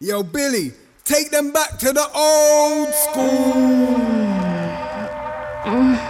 Yo, Billy, take them back to the old school. Mm.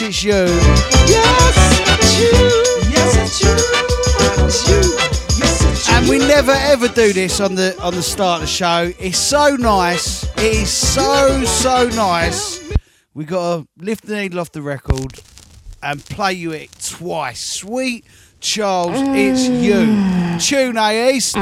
It's you. Yes, it's you. Yes, it's you. It's you. Yes, it's you. And we never ever do this on the on the start of the show. It's so nice. It is so so nice. We gotta lift the needle off the record and play you it twice. Sweet Charles, it's you. Mm. Tune A East.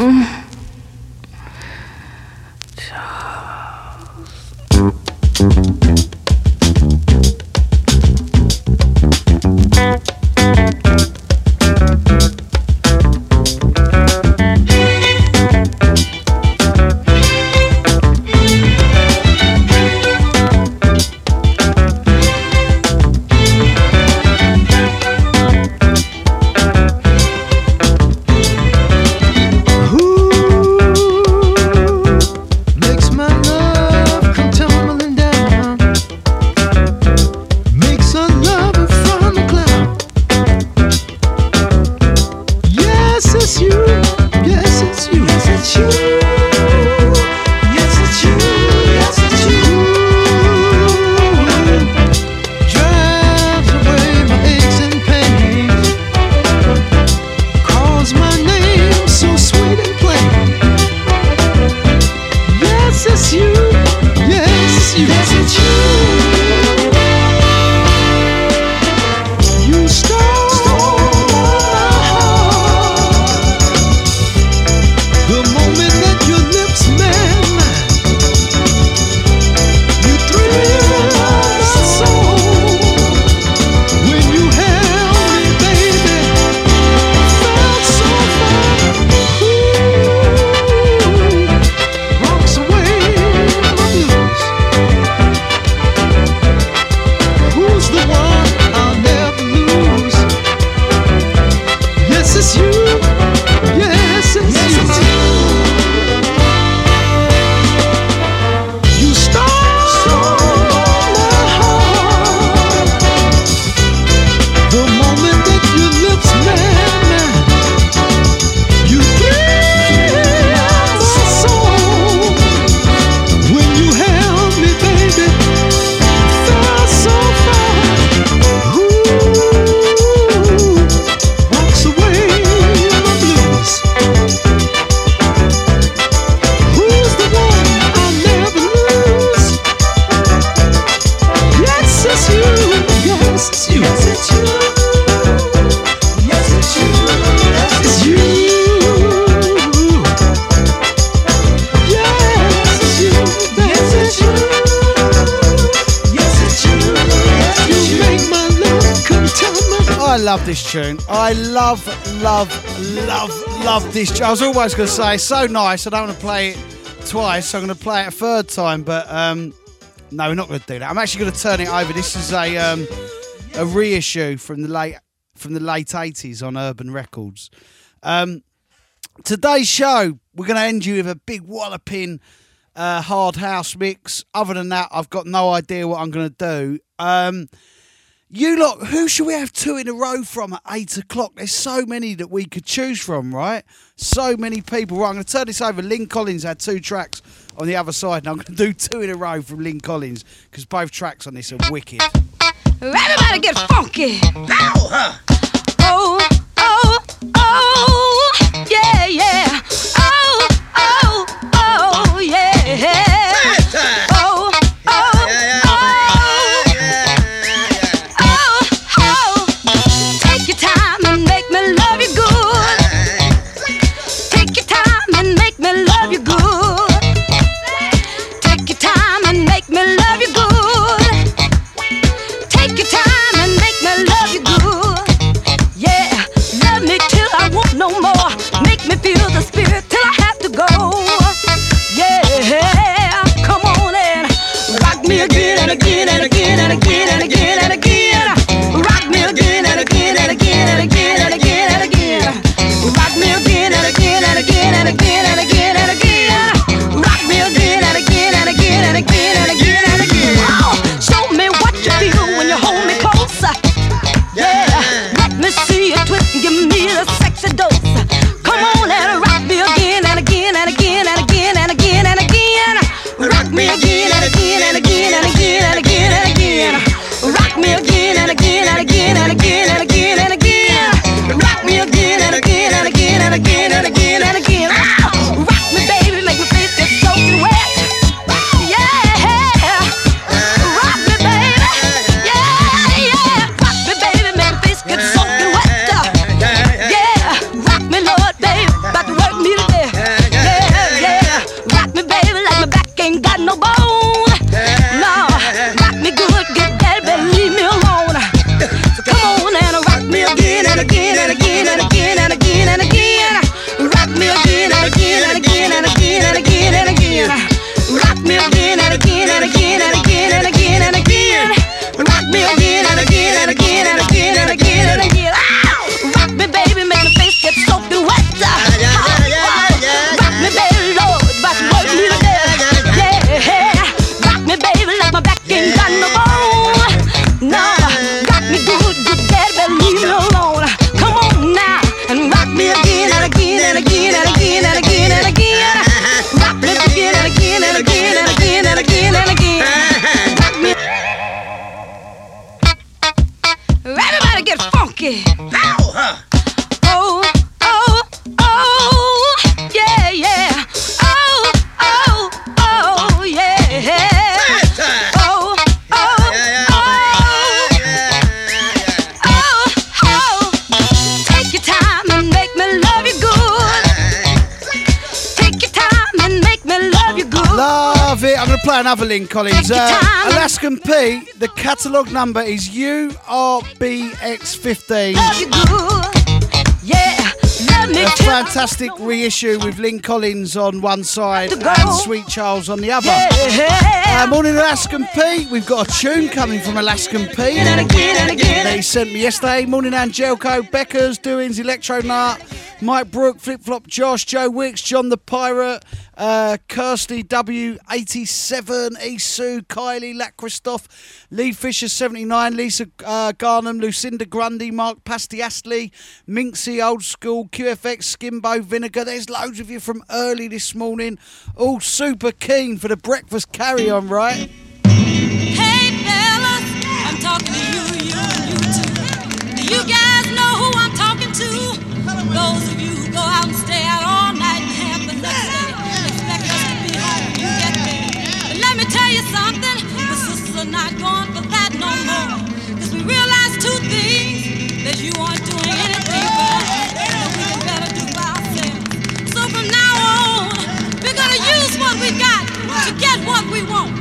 I was almost going to say so nice. I don't want to play it twice. So I'm going to play it a third time, but um, no, we're not going to do that. I'm actually going to turn it over. This is a um, a reissue from the late from the late '80s on Urban Records. Um, today's show, we're going to end you with a big walloping uh, hard house mix. Other than that, I've got no idea what I'm going to do. Um, you lot, who should we have two in a row from at eight o'clock? There's so many that we could choose from, right? So many people. Right, I'm going to turn this over. Lyn Collins had two tracks on the other side, and I'm going to do two in a row from Lyn Collins because both tracks on this are wicked. Everybody get funky! Ow! Oh, oh, oh, yeah, yeah. again, rock me again and again and again and again. in, Collins. Uh, Alaskan P, the catalogue number is URBX15. A fantastic reissue with Lyn Collins on one side and Sweet Charles on the other. Uh, morning, Alaskan P. We've got a tune coming from Alaskan P They sent me yesterday. Morning, Angelco, Beckers, Doings, Electro Nut, Mike Brook, Flip Flop Josh, Joe Wicks, John the Pirate uh, Kirsty W87, Isu, Kylie, Lac Christoph, Lee Fisher 79, Lisa uh, Garnham, Lucinda Grundy, Mark Pastiastley, Minxie, Old School, QFX, Skimbo, Vinegar. There's loads of you from early this morning, all super keen for the breakfast carry on, right? Hey fellas, I'm talking we want.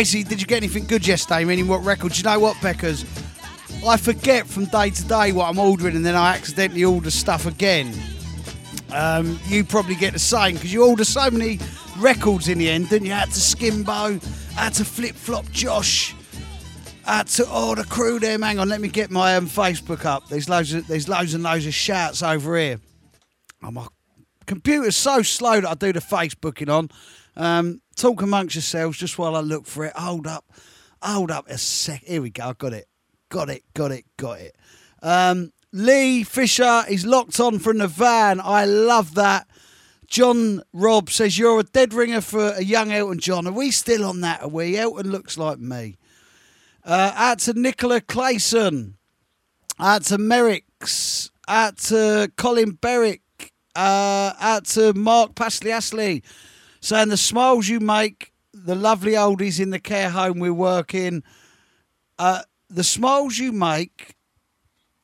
Basically did you get anything good yesterday? Meaning what records? You know what, Becca's? I forget from day to day what I'm ordering, and then I accidentally order stuff again. Um, you probably get the same because you order so many records in the end. Then you had to Skimbo, had to Flip Flop Josh, had to oh the crew there. Hang on, let me get my um, Facebook up. There's loads of there's loads and loads of shouts over here. Oh my computer's so slow that I do the Facebooking on. Um, talk amongst yourselves just while I look for it. Hold up, hold up a sec. Here we go. I got it, got it, got it, got it. Um, Lee Fisher is locked on from the van. I love that. John Robb says you're a dead ringer for a young Elton John. Are we still on that? Are we? Elton looks like me. Uh, out to Nicola Clayson. Out to Merricks. Out to Colin Berwick. Uh, out to Mark Pasliasley. Saying the smiles you make, the lovely oldies in the care home we work in. Uh, the smiles you make.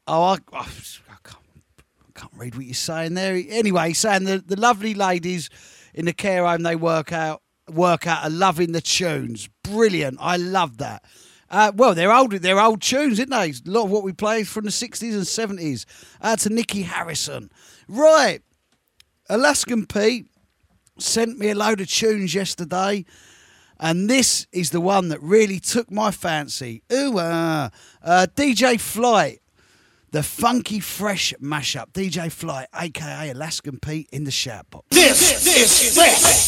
Oh, I, I, can't, I can't read what you're saying there. Anyway, saying the, the lovely ladies in the care home they work out work out are loving the tunes. Brilliant. I love that. Uh, well, they're old. They're old tunes, isn't they? A lot of what we play from the sixties and seventies. Uh, to Nicky Harrison. Right, Alaskan Pete sent me a load of tunes yesterday. And this is the one that really took my fancy. Ooh, uh, uh, DJ Flight, the funky fresh mashup. DJ Flight, aka Alaskan Pete, in the shout box. This is fresh.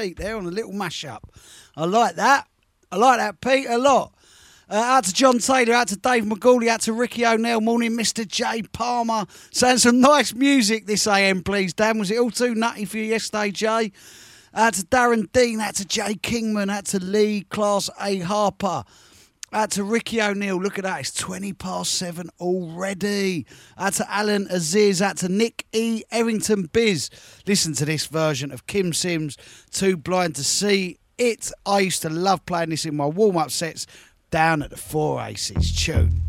Pete there on a little mashup. I like that. I like that, Pete, a lot. Uh, out to John Taylor, out to Dave McGauley, out to Ricky O'Neill, morning, Mr. J Palmer. Sound some nice music this AM, please. Dan, was it all too nutty for you yesterday, Jay? Out to Darren Dean, out to Jay Kingman, out to Lee Class A Harper. Out to Ricky O'Neill, look at that, it's 20 past seven already. Out to Alan Aziz, out to Nick E. Errington Biz. Listen to this version of Kym Sims, Too Blind to See It. I used to love playing this in my warm up sets down at the Four Aces tune.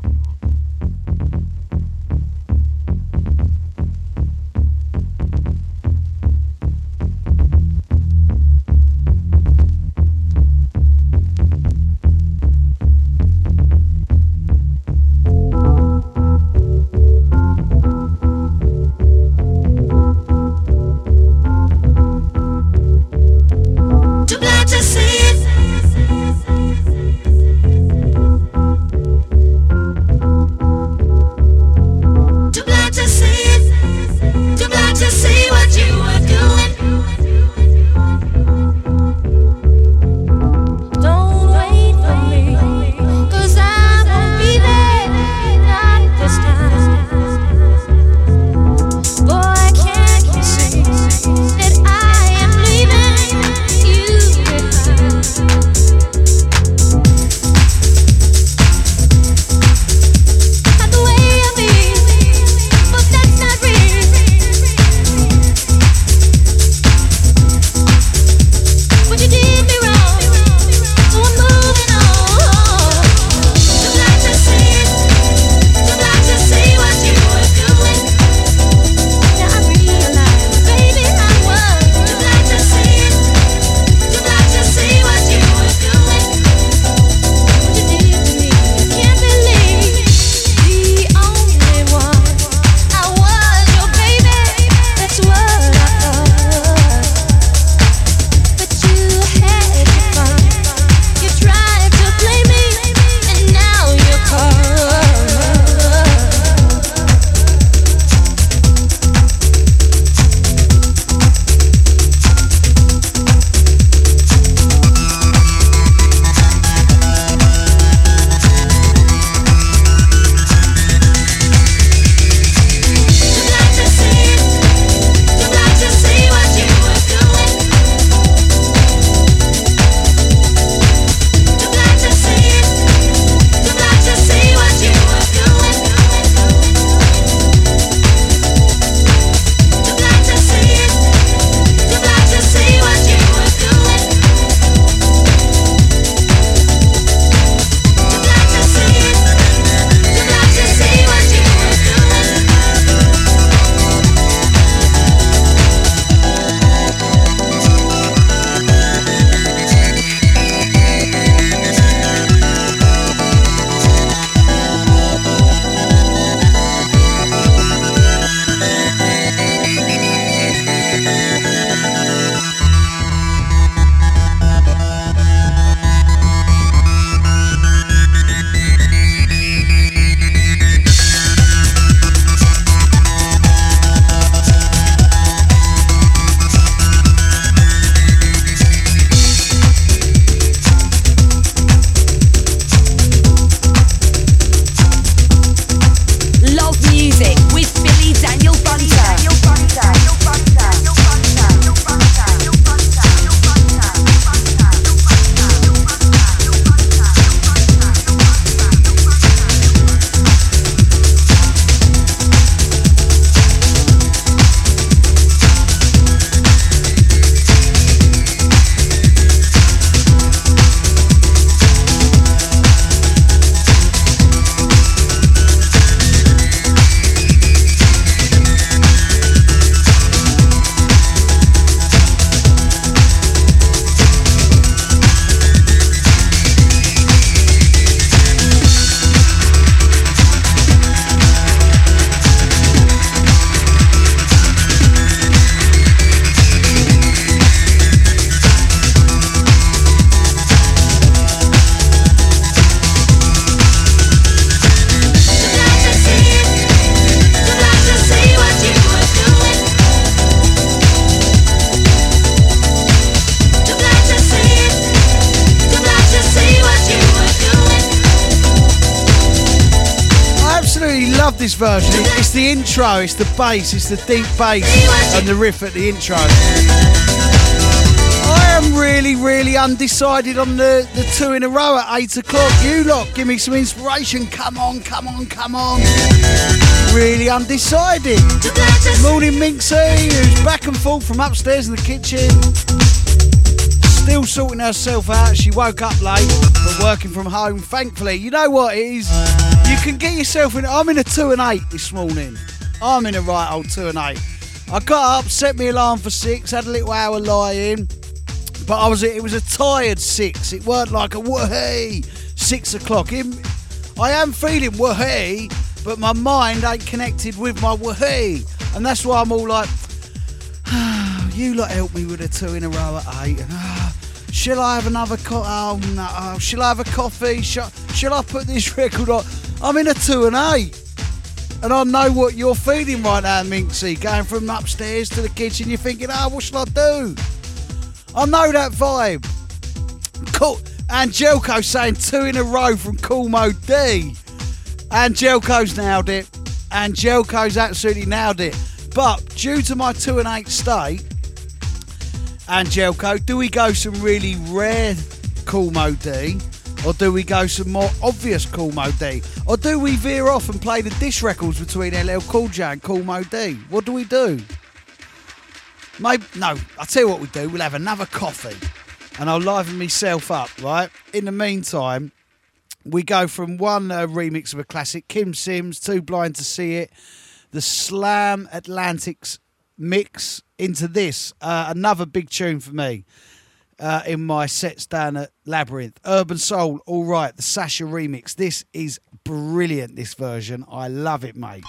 Version. It's the intro, it's the bass, it's the deep bass and the riff at the intro. I am really, really undecided on the, the two in a row at eight o'clock. You lot, give me some inspiration. Come on, come on, come on. Really undecided. Morning Minxie, who's back and forth from upstairs in the kitchen. Still sorting herself out. She woke up late, but working from home, thankfully. You know what it is? You can get yourself in. I'm in a two and eight this morning. I'm in a right old two and eight. I got up, set my alarm for six, had a little hour lie in, but I was it was a tired six. It weren't like a woohee six o'clock. I am feeling woohee, but my mind ain't connected with my woohee, and that's why I'm all like, you lot help me with a two in a row at eight. And, ah, shall I have another co- oh, no, oh, Shall I have a coffee? Shall, shall I put this record on? I'm in a two and eight. And I know what you're feeling right now, Minxie. Going from upstairs to the kitchen, you're thinking, oh, what shall I do? I know that vibe. Cool. Angelco saying two in a row from Cool Moe Dee. Angelco's nailed it. Angelco's absolutely nailed it. But due to my two and eight state, Angelco, do we go some really rare Cool Moe Dee? Or do we go some more obvious Cool Moe Dee? Or do we veer off and play the dish records between LL Cool J and Cool Moe Dee? What do we do? Maybe, no, I'll tell you what we do. We'll have another coffee and I'll liven myself up, right? In the meantime, we go from one uh, remix of a classic, Kym Sims, Too Blind to See It, the Slam Atlantics mix into this, uh, another big tune for me uh, in my sets down at Labyrinth. Urban Soul, all right, the Sasha remix. This is brilliant, this version. I love it, mate.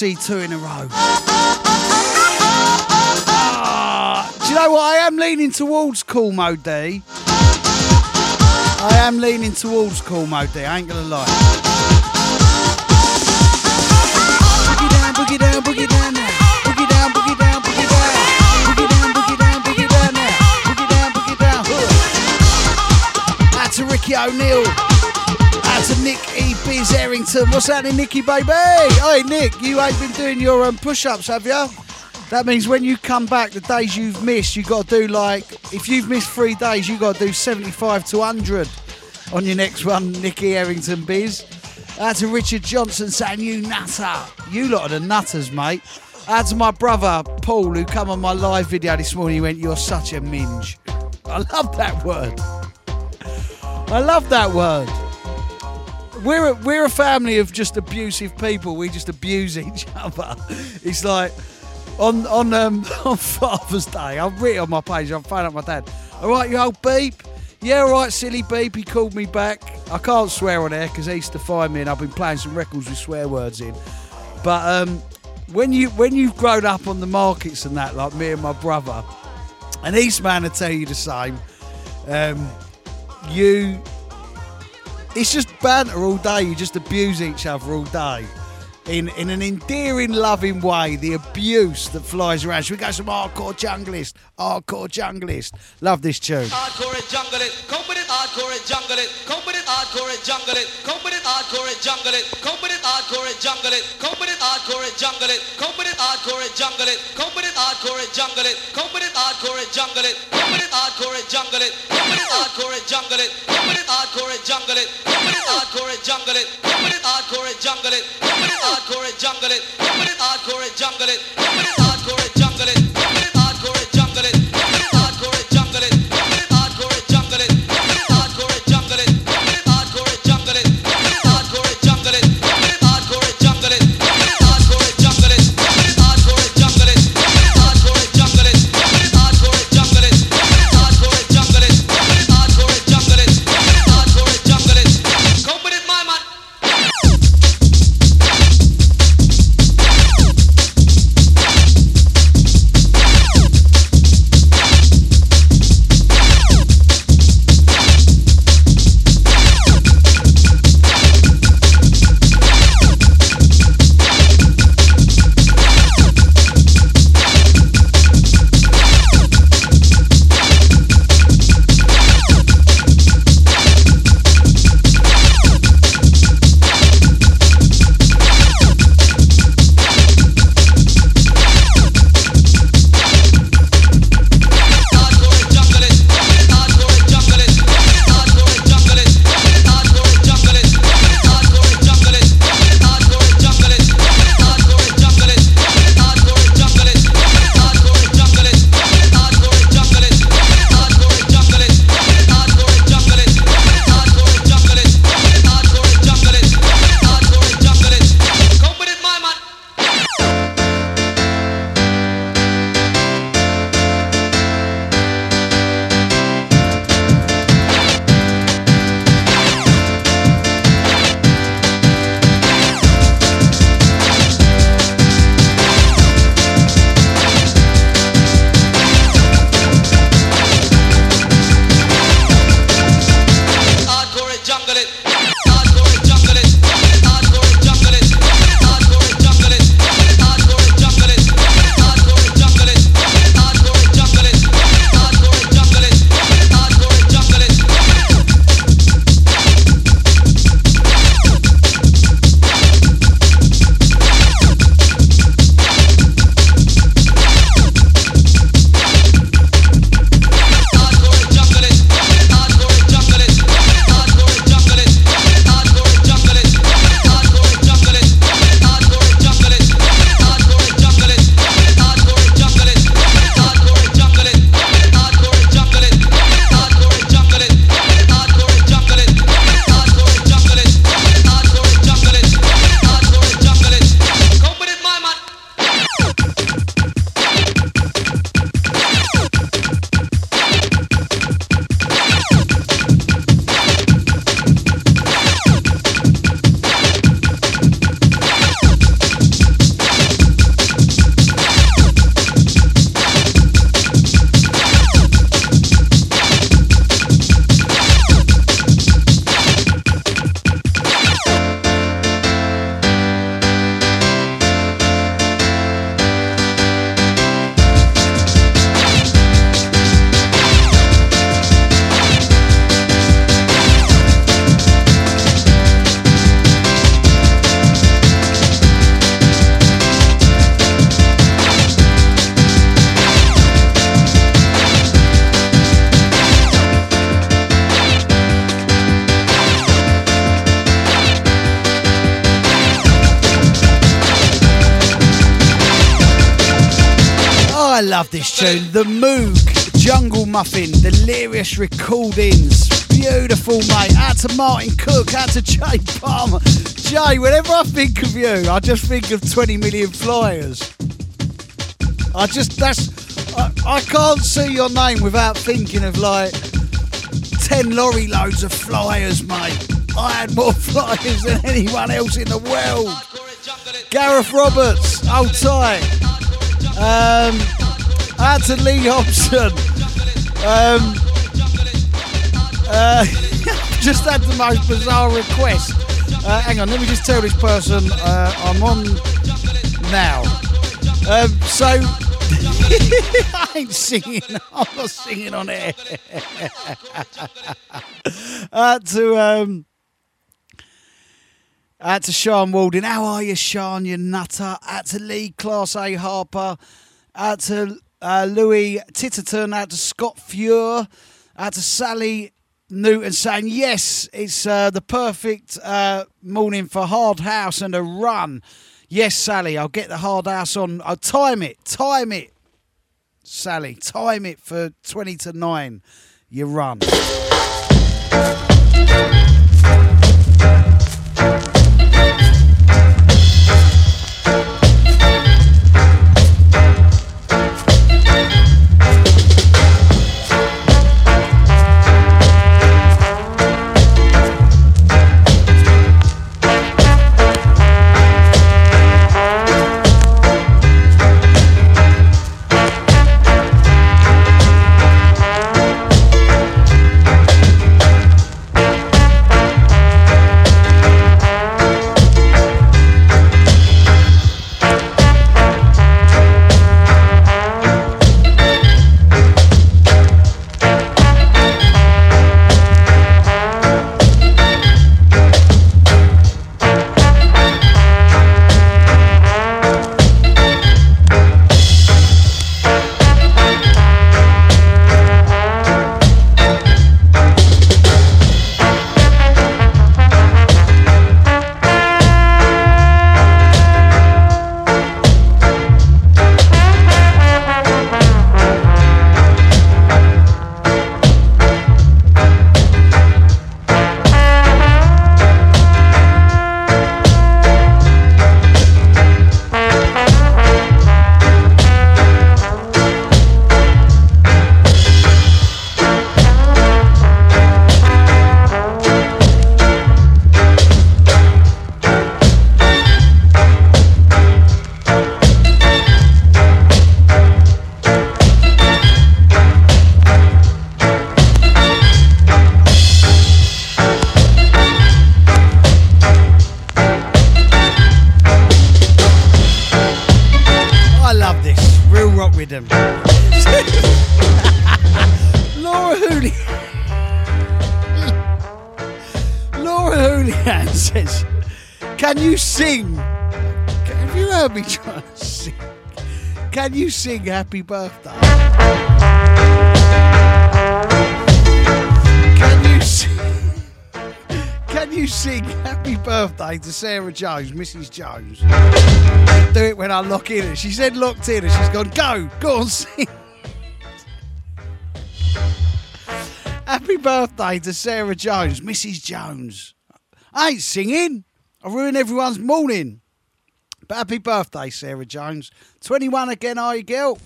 Odyssey two in a row? Ah, do you know what? I am leaning towards Cool Moe Dee. I am leaning towards Cool Moe Dee. I ain't gonna lie. Boogie down, boogie down, boogie down now. Boogie down, boogie down, boogie down. Boogie down, boogie down, boogie down now. Boogie down, boogie down. Out to Ricky O'Neill. Out to Nick E. Biz Errington. What's happening, Nicky, baby? Hey, Nick, you ain't been doing your um, push ups, have you? That means when you come back, the days you've missed, you got to do like, if you've missed three days, you got to do 75 to 100 on your next one, Nicky Errington Biz. Out to Richard Johnson saying, You nutter. You lot are the nutters, mate. Out to my brother, Paul, who come on my live video this morning. He went, You're such a minge. I love that word. I love that word. We're a, we're a family of just abusive people. We just abuse each other. It's like on on um, on Father's Day. I've written on my page. I'm phoning up my dad. All right, you old beep. Yeah, all right, silly beep. He called me back. I can't swear on air because he used to find me, and I've been playing some records with swear words in. But um, when you when you've grown up on the markets and that, like me and my brother, and Eastman will tell you the same. Um, you it's just banter all day. You just abuse each other all day. In, in an endearing, loving way, the abuse that flies around. Should we go some hardcore junglist? Hardcore junglist. Love this tune. Hardcore it, come with it, hardcore it, come with it, hardcore it, come with it, hardcore it, come with it, hardcore it, come with it, hardcore it, come with it, hardcore it, come with it, hardcore it, come with it, hardcore it, come with it, hardcore it, come with it, hardcore it, come with it, hardcore it, come with it, hardcore it, come it, hardcore jungle come it, hardcore it, hardcore and jungle it. Jump it hardcore and jungle it. Muffin, Delirious Recordings. Beautiful, mate. Out to Martin Cook, out to Jay Palmer. Jay, whenever I think of you, I just think of 20 million flyers. I just, that's, I, I can't see your name without thinking of like 10 lorry loads of flyers, mate. I had more flyers than anyone else in the world. Gareth Roberts, hold tight. Um, out to Lee Hobson. Um, uh, just had the most bizarre request. Uh, hang on, let me just tell this person uh, I'm on now. Um, so, I ain't singing. I'm not singing on air. uh, to um, out to Sean Walden. How are you, Sean? You nutter. Out to Lee Class A Harper. Out to uh, Louis Titterton. Out to Scott Fuhr. Out to Sally Newton saying, yes, it's uh, the perfect uh, morning for Hard House and a run. Yes, Sally, I'll get the Hard House on. I'll time it. Time it. Sally, time it for 20 to 9. You run. Sing Happy Birthday? Can you sing? Can you sing Happy Birthday to Sarah Jones, Mrs. Jones? do it when I lock in. She said locked in, and she's gone, go, go on, sing. Happy birthday to Sarah Jones, Mrs. Jones. I ain't singing. I ruin everyone's morning. But happy birthday, Sarah Jones. 21 again, are you, girl?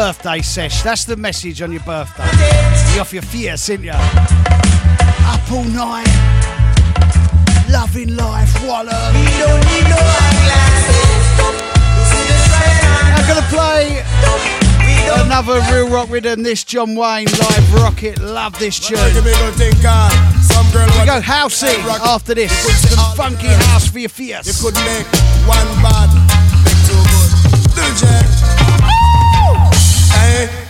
Birthday sesh. That's the message on your birthday. You're off your fierce, ain't ya? Up all night, loving life, wallow. I'm gonna play another real rock rhythm. This John Wayne live rocket. Love this tune. We go housey after this. Some funky house for your You fierce. could make one bad, make two good.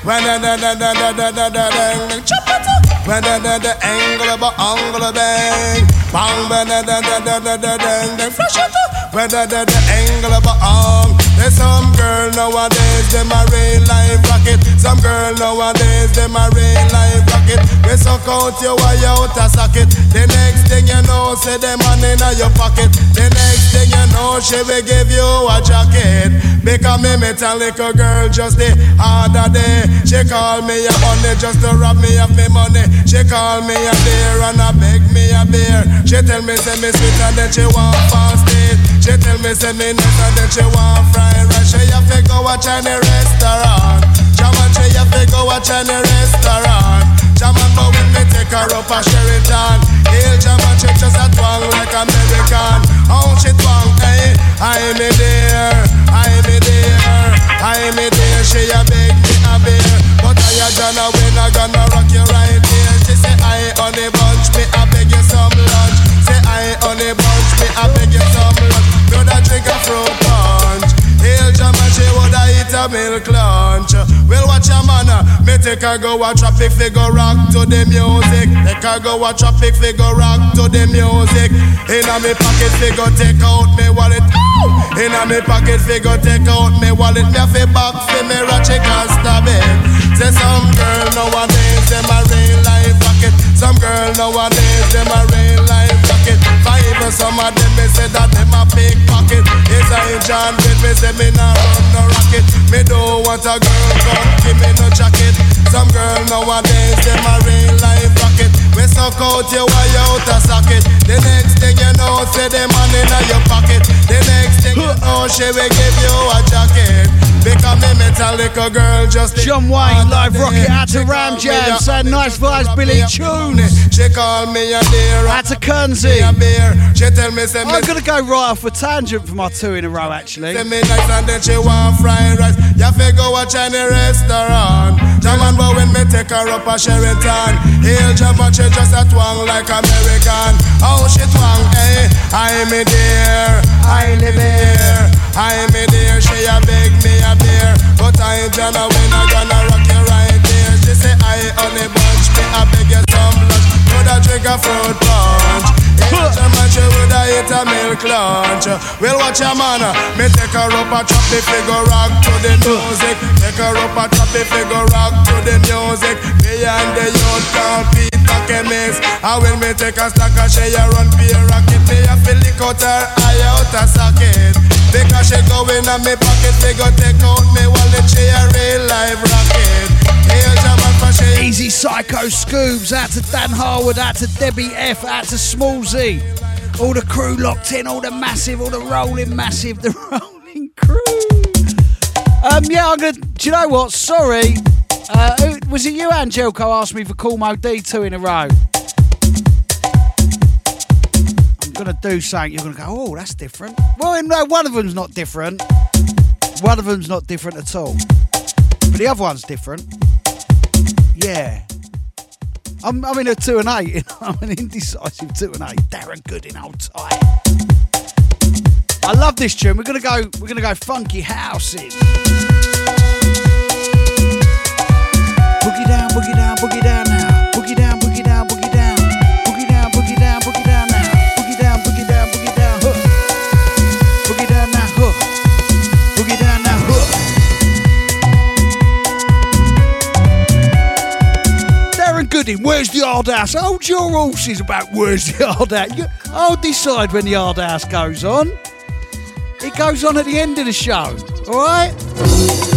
Da da da da da da da da dang, chop it up. Da da da angle ba angle bang, bang ba da da da da da da dang, dang flash it up. Da da da angle ba arm. There's some girl nowadays, them a real life rocket. Some girl nowadays, them a real life rocket. We suck out your wire out a socket. The next thing you know, say them money in your pocket. The next thing you know, she will give you a jacket. Because me metallic a girl just the other day. She call me a honey just to rob me of me money. She call me a beer and a beg me a beer. She tell me say me sweet and then she want fast it. She tell me say me and then she want fried rice. She have to go watch any restaurant. Jaman she have to go watch any restaurant. Jaman but when me take her up a Sheraton Hail Jaman she just a twang like American How she twang, eh? I me there, I me there I me there, she a beg me a beer But I a Jana when I gonna rock you right here She say I honey bunch, me a beg you some lunch Say I honey bunch, me a beg you some lunch Brother drink a fruit punch Hail Jaman she eat a milk lunch Well watch your man, me take her go a traffic figure rock to the music. Take her go a traffic figure rock to the music. Inna me pocket figure take out me wallet! Inna me pocket figure take out me wallet. Me a fi box fi me ratchet and stab it Say some girl nowadays them a real life rocket Some girl nowadays them a real life rocket For even some of them me say that them a pickpocket It's a John with me say me nah run no rocket Me don't want a girl come give me no jacket. Some girl nowadays them a real life rocket. We suck out your wire out a socket. The next thing you know say the money in your pocket. The next thing you know she will give you a jacket Because me metallic a girl just John Wayne, live rocket out to Ram Jam, a honey, nice vibes, Billy a Tunes. She call me a dear Out to Kernsey. a She tell me say I'm gonna go right off a tangent for my two in a row actually. Say me nice and then she want fried rice. You fi go watch any restaurant. Jaman, but when me take her up a Sheraton, Hail Jabba, she just a twang like American. Oh, she twang, eh? I me there, I live here. I me there, she a beg me a beer. But I ain't gonna win, I gonna rock you right there. She say I only bunch, me I beg you some lunch. Coulda drink a fruit punch. Jabba, she woulda eat a milk lunch. Well, watch your man, me take her up a trap if we go rock to the music. Take her up a trap if we go rock to the music. Me and the youth call Peter Chemist. I will me take a stack of a run be a rocket. Me a fill lick out her out a socket. Because she go in me pocket, we go take out me wallet. She a real live rocket. Easy Psycho Scoobs, out to Dan Harwood, out to Debbie F, out to Smallsy. All the crew locked in, all the massive, all the rolling massive, the rolling crew. Um, yeah, I'm gonna. Do you know what? Sorry. Uh, was it you, Angelco, asked me for Cool Moe Dee two in a row? I'm gonna do something. You're gonna go, oh, that's different. Well, no, one of them's not different. One of them's not different at all. But the other one's different. Yeah. I'm, I'm in a two and eight. I'm an indecisive two and eight. Darren Gooding, hold tight. I love this tune. We're gonna go. We're gonna go funky houses. Boogie down, boogie down, boogie down now. Boogie down, boogie Where's the hard house? Hold your horses about where's the hard. You- I'll decide when the hard house goes on. It goes on at the end of the show, all right?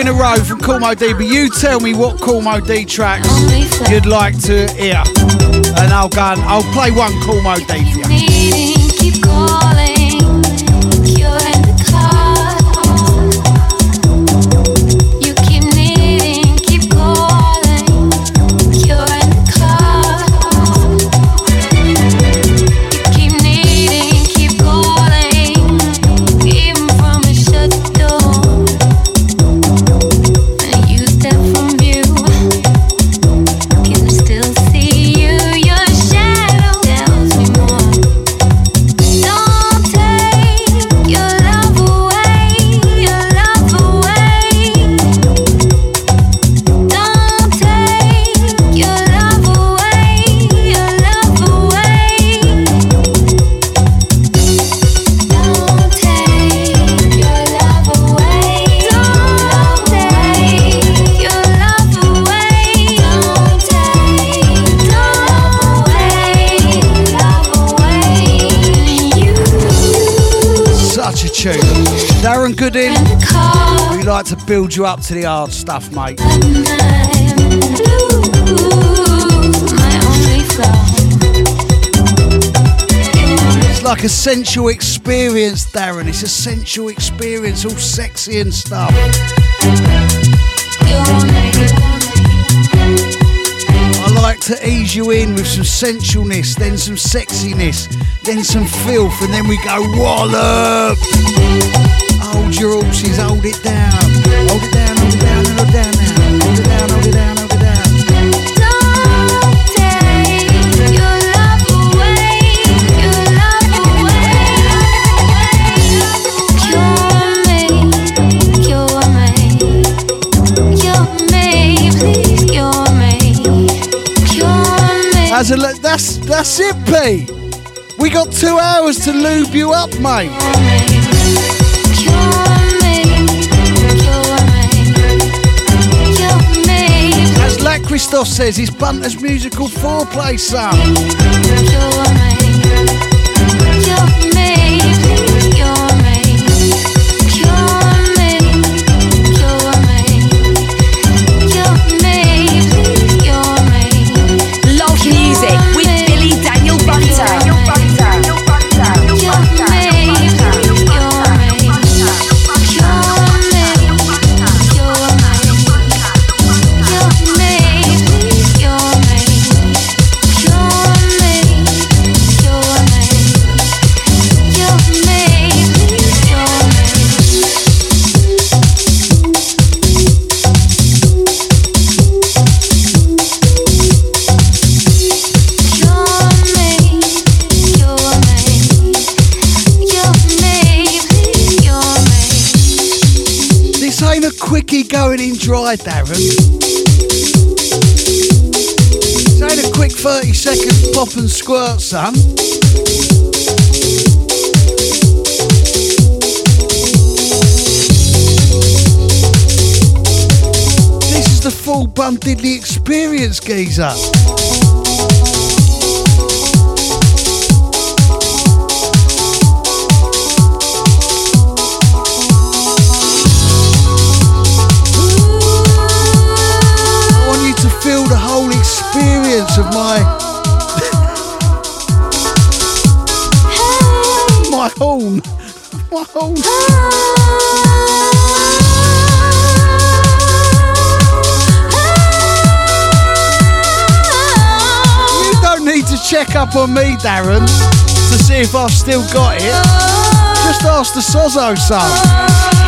In a row from Cool Moe Dee, but you tell me what Cool Moe Dee tracks you'd like to hear. And I'll go and I'll play one Cool Moe Dee for you. Darren Goodin, in the we like to build you up to the hard stuff, mate. It's like a sensual experience, Darren. It's a sensual experience, all sexy and stuff. I like to ease you in with some sensualness, then some sexiness, then some filth, and then we go wallop. Hold your horses, hold it down. Hold it down, hold it down, hold it down now. Hold it down, hold it down, hold it down. Don't take your love away, your love away, love away. Cure me, cure me, cure me, please cure me, cure me. That's that's it, P. We got two hours to lube you up, mate. Christoph says, it's Bunter's musical foreplay, son. Going in dry, Darren. This ain't a quick 30 second pop and squirt, son. This is the full bum diddly experience, geezer. My my horn. My horn. You don't need to check up on me, Darren, to see if I've still got it. Just ask the Sozo son.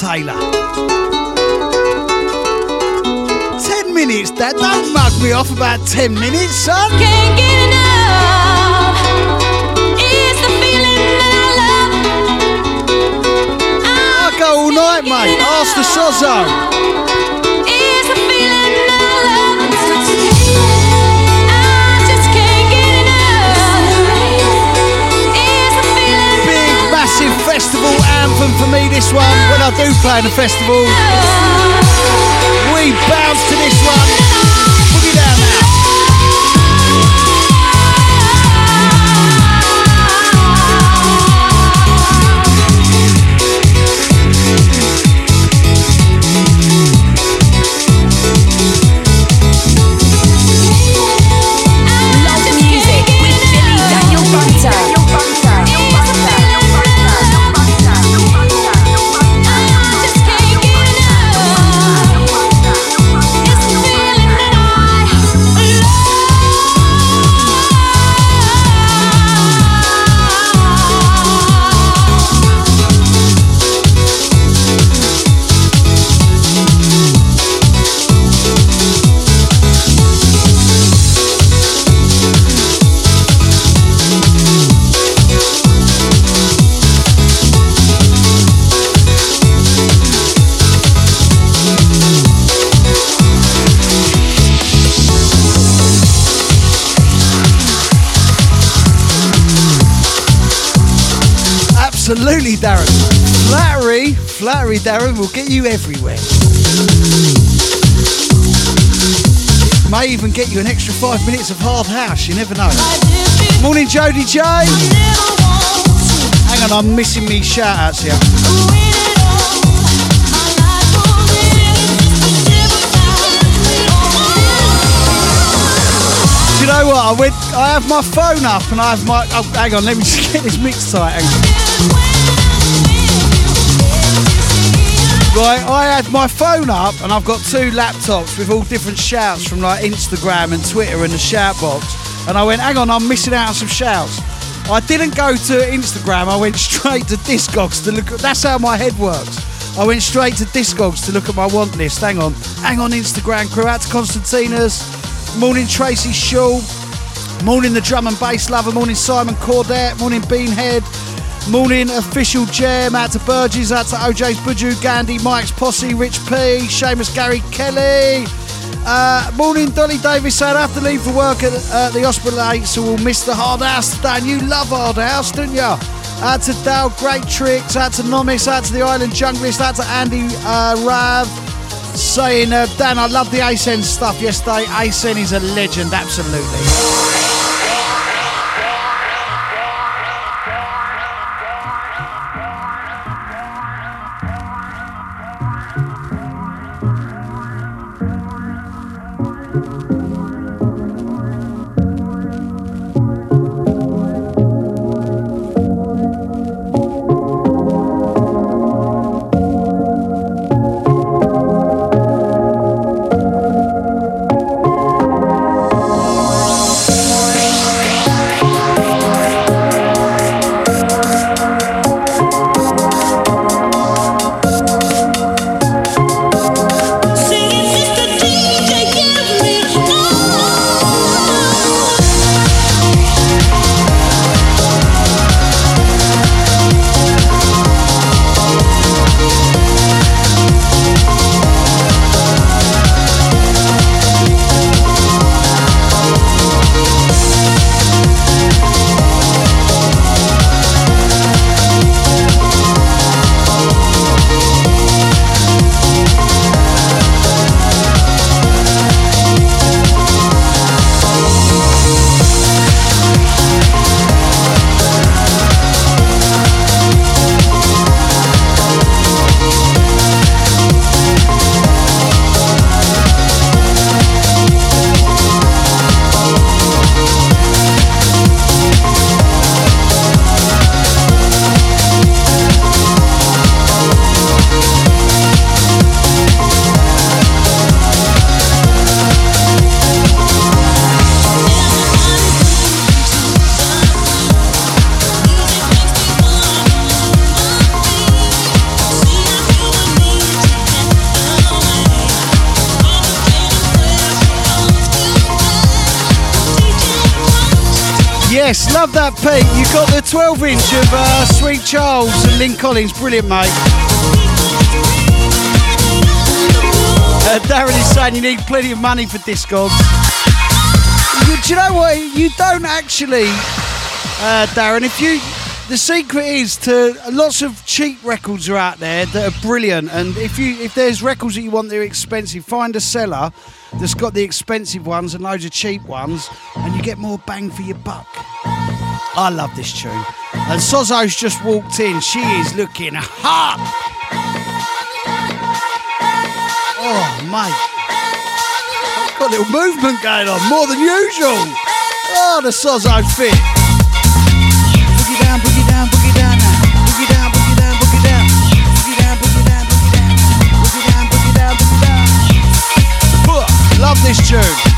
Taylor. Ten minutes, Dad. Don't mug me off about ten minutes, son. Can't get enough. night, mate. Ask the Sozo. festival anthem for me this one when I do play in a festival. We bounce to this one. Darren. Flattery, flattery, Darren, will get you everywhere. May even get you an extra five minutes of hard house, you never know. Morning, Jody J. Hang on, I'm missing me shout outs here. You know what? I went. I have my phone up and I have my. Oh, hang on, let me just get this mix tight. Right, I had my phone up and I've got two laptops with all different shouts from like Instagram and Twitter and the shout box. And I went, hang on, I'm missing out on some shouts. I didn't go to Instagram, I went straight to Discogs to look at that's how my head works. I went straight to Discogs to look at my want list. Hang on. Hang on, Instagram crew. Out to Constantinas. Morning Tracy Shaw. Morning the drum and bass lover. Morning Simon Cordette. Morning Beanhead. Morning official jam. Out to Burgess. Out to OJ's Buju Gandhi. Mike's Posse. Rich P. Seamus Gary Kelly. Uh, morning Dolly Davis said I have to leave for work at uh, the hospital at 8 so we'll miss the hard house. And you love hard house, don't you? Out to Dale, great tricks. Out to Nomis. Out to the Island Junglist. Out to Andy uh, Rav saying, uh, Dan, I love the Asen stuff yesterday. Asen is a legend, absolutely. got the 12 inch of uh, Sweet Charles and Lyn Collins. Brilliant, mate. Uh, Darren is saying you need plenty of money for Discogs. You, do you know what? You don't actually, uh, Darren. If you, the secret is to lots of cheap records are out there that are brilliant. And if you, if there's records that you want that are expensive, find a seller that's got the expensive ones and loads of cheap ones, and you get more bang for your buck. I love this tune. And Sozo's just walked in. She is looking hot. Oh, mate. Got a little movement going on, more than usual. Oh, the Sozo fit. Boogie down. Boogie down, boogie down, boogie down. Boogie down, boogie down, boogie down. Boogie down, boogie down, boogie down. Love this tune.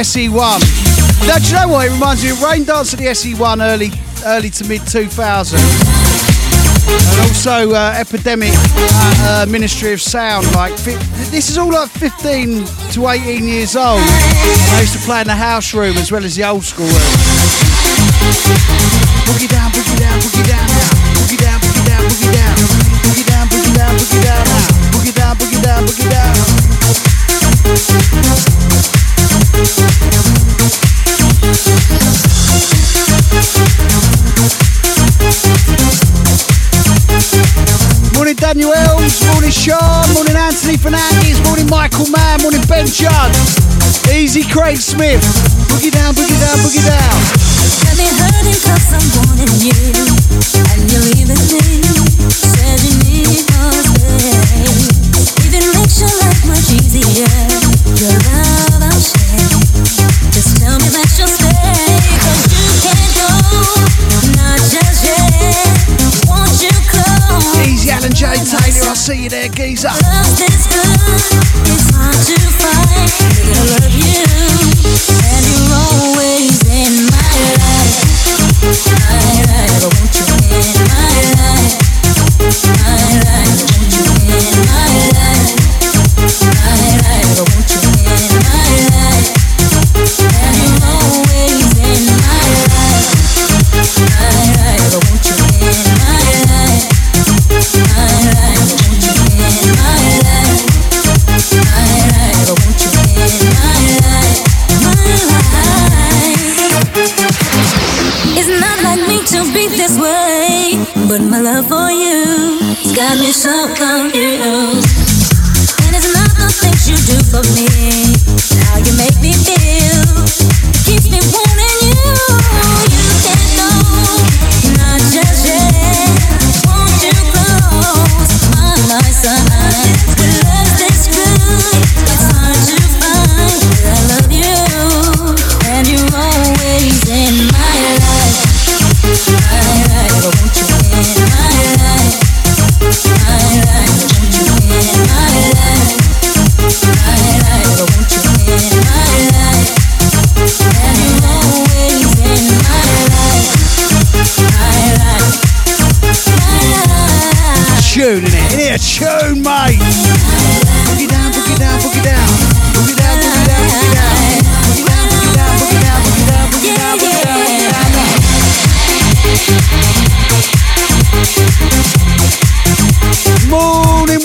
SE1. Now, do you know what? It reminds me of Rain Dance at the SE1 early, early to mid 2000. And also uh, Epidemic at, uh, Ministry of Sound. Like fi- This is all like 15 to 18 years old. I used to play in the house room as well as the old school room. Craig Smith. Boogie down, boogie down, boogie down. But my love for you's got me so confused. And it's not the things you do for me, how you make me feel, keeps me wanting you. You can't go, not just yet. Want you close, my my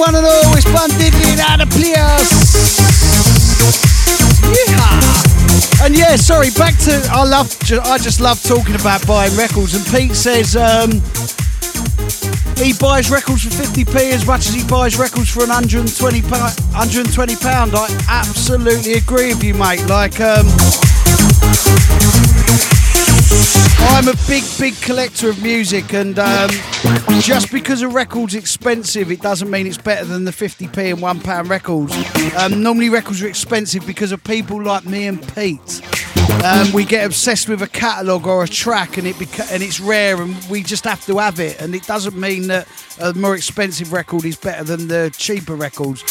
one and all. It's Bun Diddley out of Pliers. Yeah. And yeah, sorry. Back to I love. I just love talking about buying records. And Pete says. um he buys records for 50p as much as he buys records for an 120 pound. 120 pound. I absolutely agree with you, mate. Like, um, I'm a big, big collector of music, and um, just because a record's expensive, it doesn't mean it's better than the 50p and one pound records. Um, normally, records are expensive because of people like me and Pete. Um, we get obsessed with a catalogue or a track, and it beca- and it's rare, and we just have to have it. And it doesn't mean that a more expensive record is better than the cheaper records.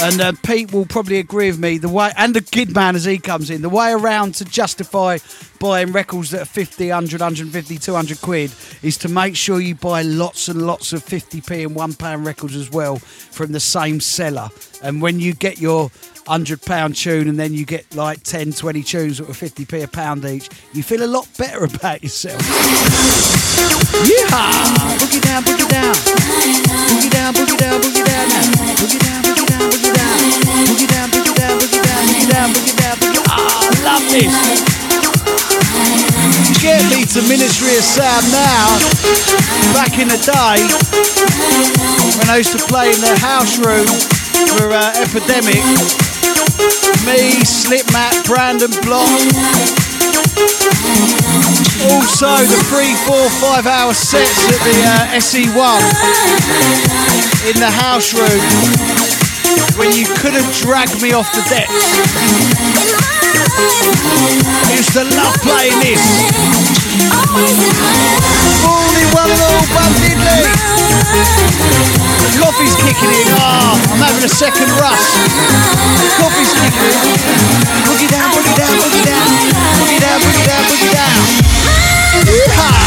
And uh, Pete will probably agree with me. The way and the kid man as he comes in, the way around to justify buying records that are 50, 100, 150, 200 quid is to make sure you buy lots and lots of 50p and one pound records as well from the same seller. And when you get your hundred pound tune and then you get like 10, 20 tunes that are 50p a pound each, you feel a lot better about yourself. Yeah! Boogie down, boogie down. Boogie down, boogie down, boogie down now. Boogie down, boogie down, boogie down. Boogie down, boogie down, boogie down, boogie down, boogie down, boogie Ah, I love this. Get me to Ministry of Sound now. Back in the day, when I used to play in the house room for uh, Epidemic, me, Slipmat, Brandon Block, also the three, four, five hour sets at the uh, SE1 in the house room. When you could have dragged me off the deck. Used to love playing this. Morning, one Diddley. The coffee's kicking in. Oh, I'm having a second rush. Coffee's kicking in. Boogie down, boogie down, boogie down. Boogie down, boogie down, boogie down. Yeehaw!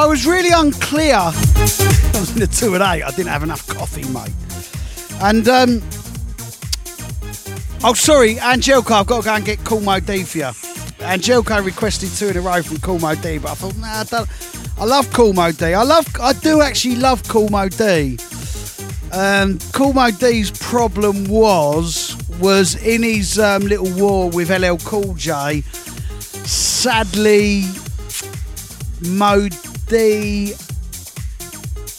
I was really unclear. I was in a two and eight. I didn't have enough coffee, mate. And um, oh, sorry, Angelica, I've got to go and get Cool Moe Dee for you. Angelica requested two in a row from Cool Moe Dee, but I thought, nah, I don't. I love Cool Moe Dee. I love, I do actually love Cool Moe Dee. Um, Cool Moe Dee's problem was was in his um, little war with LL Cool J. Sadly, Mo D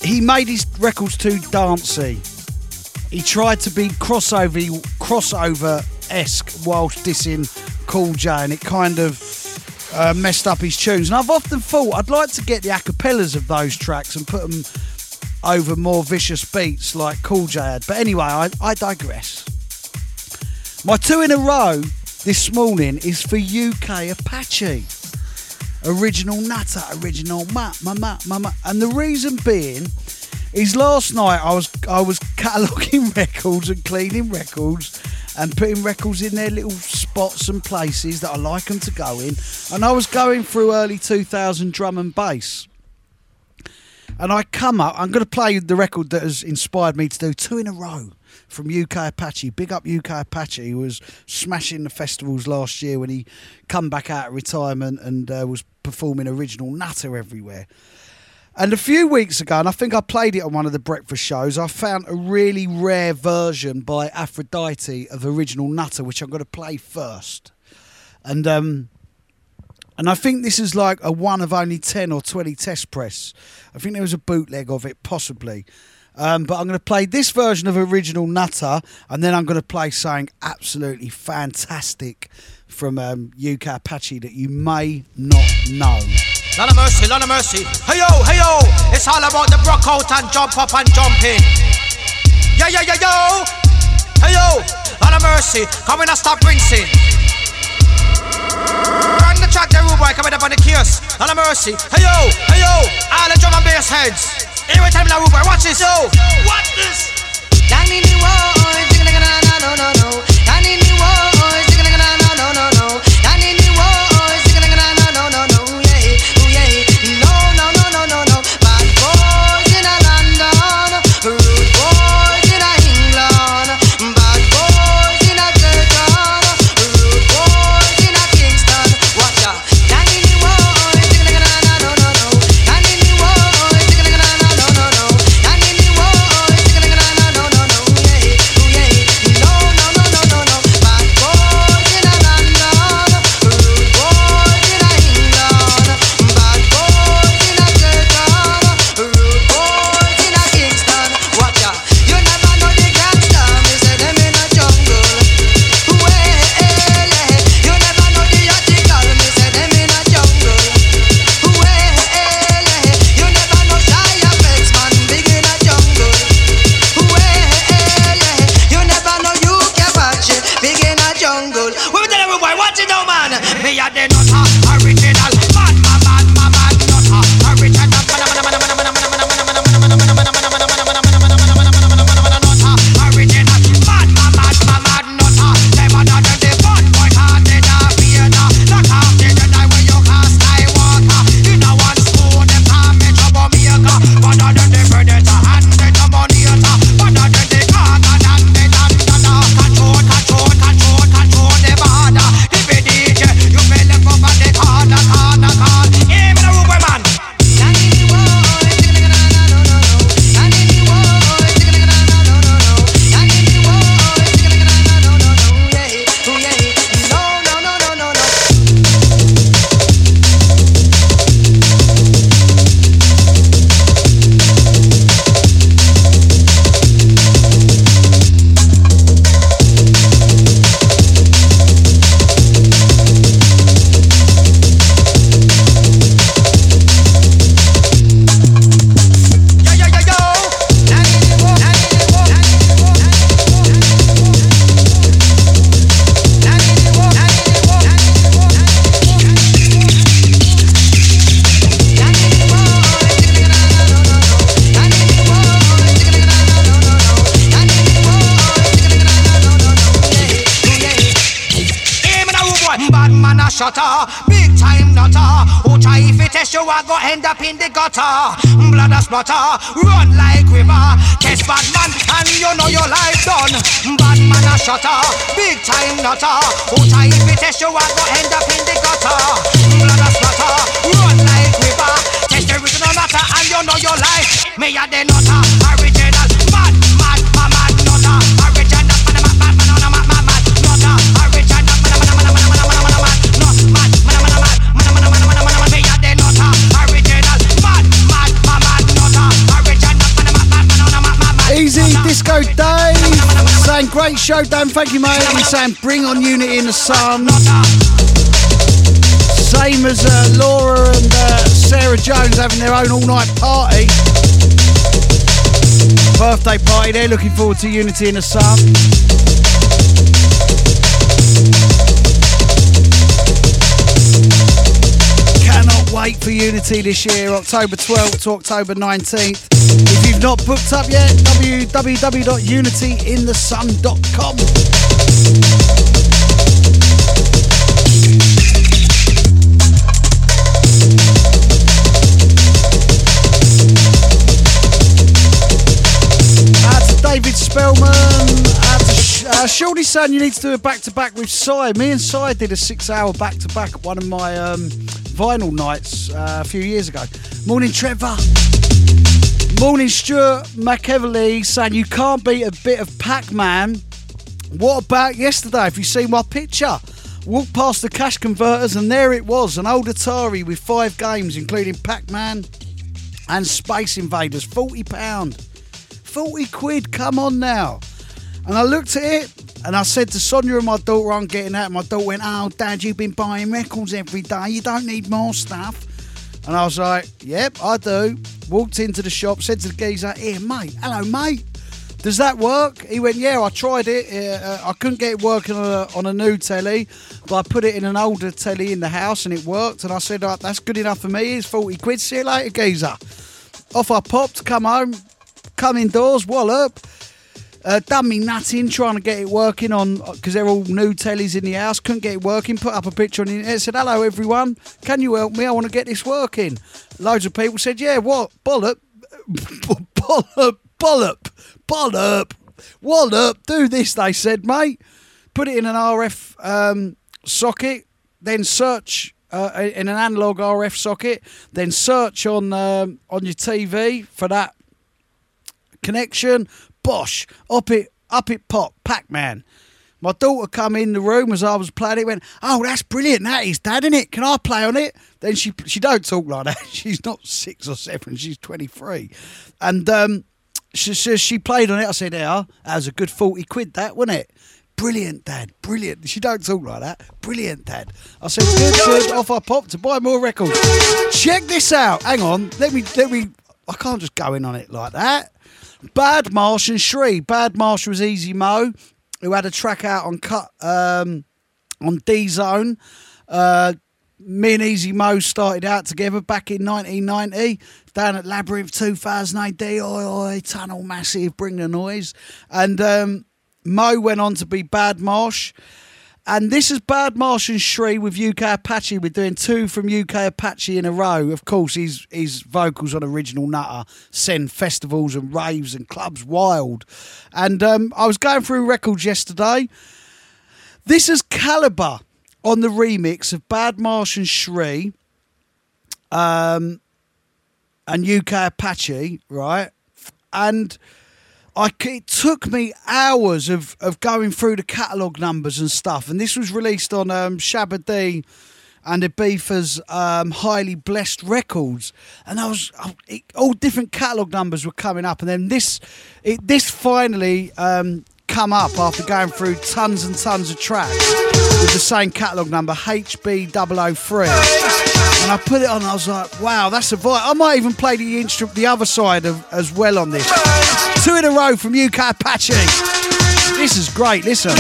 he made his records too dancey. He tried to be crossover crossover esque whilst dissing Cool J, and it kind of uh, messed up his tunes. And I've often thought I'd like to get the acapellas of those tracks and put them over more vicious beats like Cool J had. But anyway, I, I digress. My two in a row this morning is for UK Apache. Original Nutter, original ma ma ma ma ma. And the reason being is last night I was I was cataloguing records and cleaning records and putting records in their little spots and places that I like them to go in. And I was going through early 2000 drum and bass. And I come up, I'm going to play the record that has inspired me to do two in a row from UK Apache. Big up UK Apache, who was smashing the festivals last year when he come back out of retirement and uh, was performing original Nutter everywhere. And a few weeks ago, and I think I played it on one of the breakfast shows, I found a really rare version by Aphrodite of original Nutter, which I'm going to play first. And um, and I think this is like a one of only 10 or 20 test press. I think there was a bootleg of it, possibly. Um, but I'm going to play this version of original Nutter, and then I'm going to play something absolutely fantastic from um, UK Apache that you may not know. Lot of mercy, lot of mercy. Hey yo, hey yo, it's all about the broke and jump up and jump in. Yeah, yeah, yeah, yo. Hey yo, lot of mercy. Come in and stop rinsing. Run the track, the rude boy coming up on the kiosk. Lot of mercy. Hey yo, hey yo, all the drum and bass heads. Anyway, tell me now, Rupert, watch this. Yo, watch this. That mean the no, No, no, no, no. Platinum oh man, me a the nutter shutter, big time nutter. Who try if it test you, I go end up in the gutter. Blood a splatter, run like river. Test bad man, and you know your life done. Bad man a shutter, big time nutter. Who try if you test you, I go end up in show, Dan. Thank you, mate. He's saying bring on Unity in the Sun. Same as uh, Laura and uh, Sarah Jones having their own all night party. Birthday party. They're looking forward to Unity in the Sun. Cannot wait for Unity this year, October 12th to October 19th. If you've not booked up yet, www.unityinthesun.com. David Spellman. Uh, Shorty son, you need to do a back to back with Cy. Me and Cy did a six hour back to back at one of my um, vinyl nights uh, a few years ago. Morning, Trevor. Morning, Stuart McEverly saying you can't beat a bit of Pac Man. What about yesterday? If you see my picture, walked past the cash converters and there it was an old Atari with five games, including Pac Man and Space Invaders. £40. 40 quid, come on now. And I looked at it and I said to Sonia and my daughter, I'm getting that. My daughter went, Oh, Dad, you've been buying records every day. You don't need more stuff. And I was like, Yep, I do. Walked into the shop, said to the geezer, Here, mate, hello, mate. Does that work? He went, Yeah, I tried it. Uh, I couldn't get it working on a, on a new telly, but I put it in an older telly in the house and it worked. And I said, oh, That's good enough for me. It's 40 quid. See you later, geezer. Off I popped, come home, come indoors, wallop. Uh, done me trying to get it working on because they're all new tellies in the house. Couldn't get it working. Put up a picture on the internet. Said, "Hello everyone, can you help me? I want to get this working." Loads of people said, "Yeah, what bollop, bollop, bollop, bollop, wallop, do this." They said, "Mate, put it in an RF um, socket, then search." Uh, in an analog RF socket, then search on um, on your TV for that connection. Bosh, up it, up it, pop, Pac Man. My daughter come in the room as I was playing it. Went, oh, that's brilliant. That is, Dad, isn't it? Can I play on it? Then she she don't talk like that. She's not six or seven. She's twenty three, and um, she says she played on it. I said, yeah, that was a good forty quid. That wasn't it? Brilliant, Dad. Brilliant. She don't talk like that. Brilliant, Dad. I said, good, good. Off I popped to buy more records. Check this out. Hang on. Let me let me. I can't just go in on it like that. Bad Marsh and Shri. Bad Marsh was Easy Mo, who had a track out on cut um, on D Zone. Uh, me and Easy Mo started out together back in 1990 down at Labyrinth 2000 AD. Oi, oi, Tunnel Massive, bring the noise. And um, Mo went on to be Bad Marsh. And this is Bad Martian Shree with UK Apache. We're doing two from UK Apache in a row. Of course, his his vocals on Original Nutter send festivals and raves and clubs wild. And um, I was going through records yesterday. This is Calibre on the remix of Bad Martian Shree um, and UK Apache, right? And I, it took me hours of, of going through the catalogue numbers and stuff. And this was released on um, D and Ibiza's um, Highly Blessed Records. And I was, I, it, all different catalogue numbers were coming up. And then this, it, this finally um, come up after going through tons and tons of tracks with the same catalogue number, HB003. And I put it on, I was like, wow, that's a vibe. I might even play the instrument, the other side of, as well on this. Two in a row from UK Apache. This is great, listen.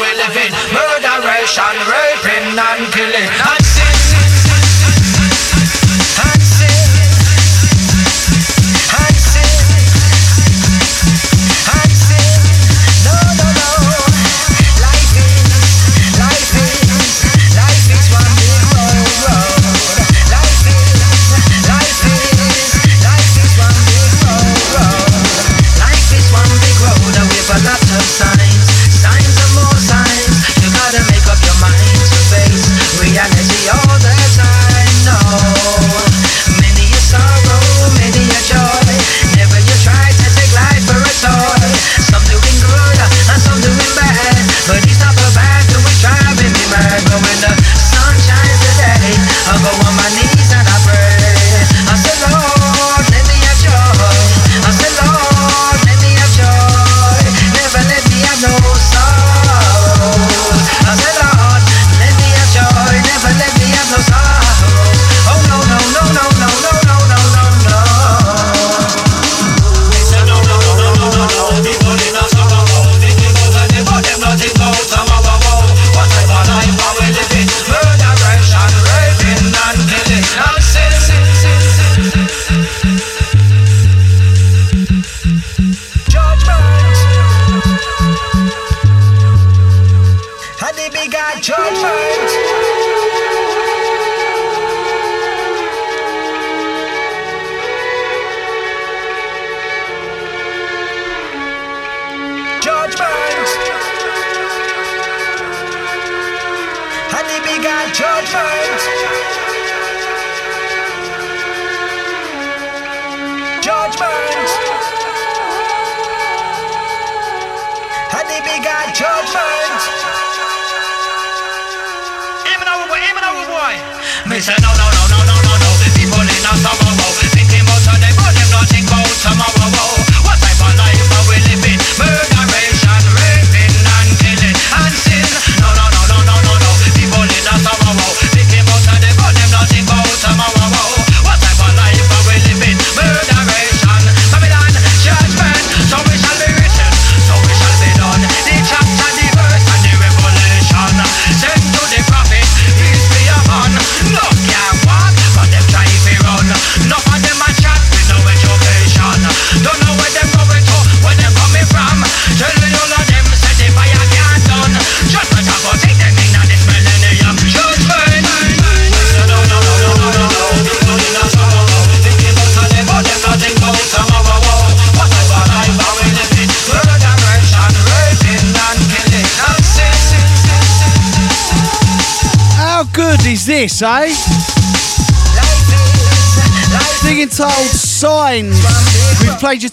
we living. Murderation, rape.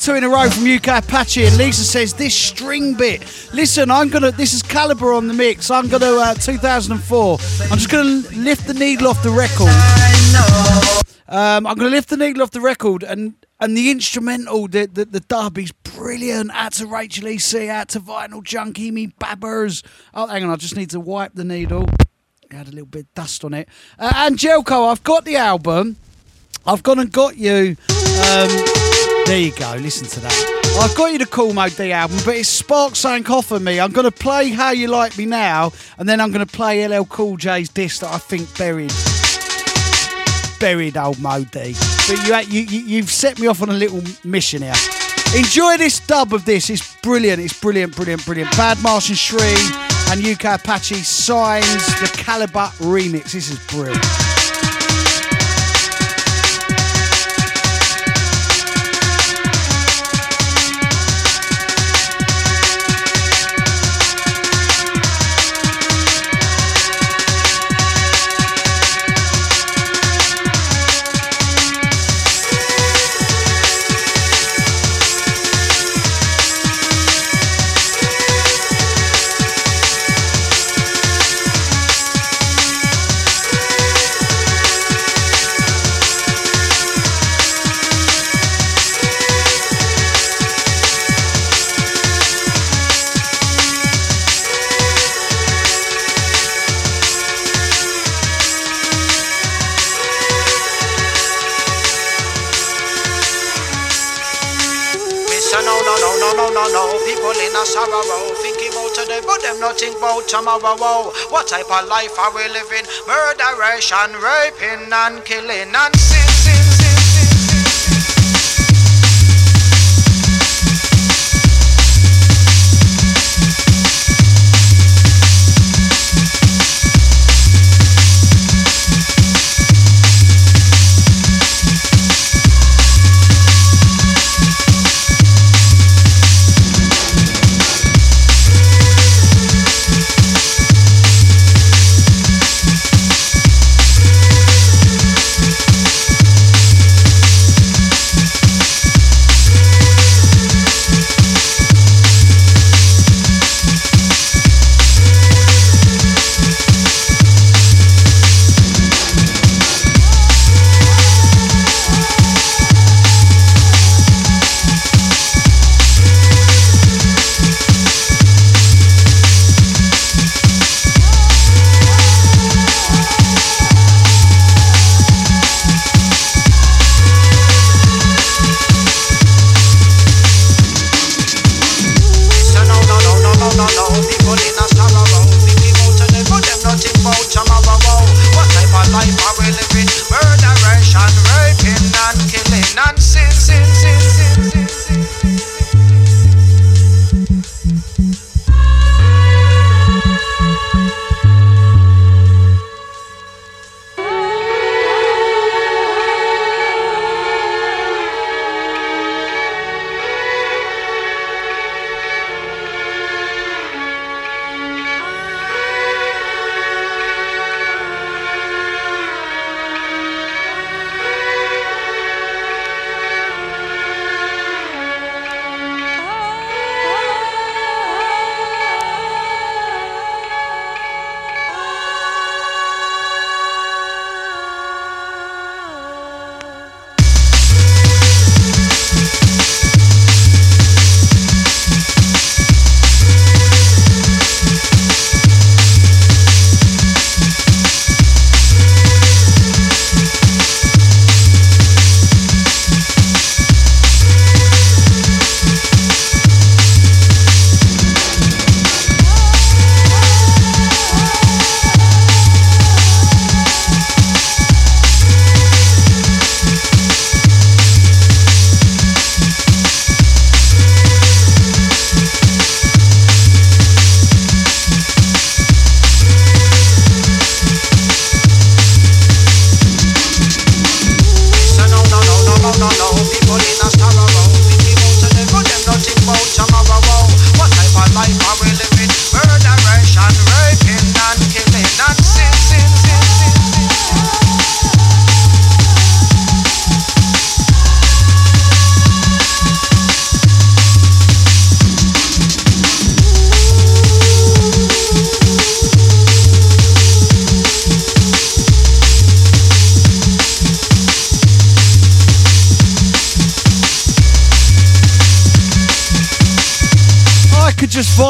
two in a row from UK Apache, and Lisa says this string bit. Listen, I'm gonna. This is Calibre on the mix. I'm gonna uh, 2004. I'm just gonna lift the needle off the record. Um, I'm gonna lift the needle off the record, and and the instrumental, the the, the dub is brilliant. Out to Rachel E.C., out to Vinyl Junkie, me babbers. Oh, hang on, I just need to wipe the needle. It had a little bit of dust on it. Uh, Angelco, I've got the album. I've gone and got you. Um, there you go, listen to that. I've got you the Cool Moe Dee album, but it's sparked something off of me. I'm going to play How You Like Me Now, and then I'm going to play LL Cool J's disc that I think buried buried old Moe Dee. But you, you, you've set me off on a little mission here. Enjoy this dub of this. It's brilliant. It's brilliant, brilliant, brilliant. Bad Martian Shree and UK Apache signs the Calibre remix. This is brilliant. Think about tomorrow. What type of life are we living? Murderation, raping, and killing, and sin,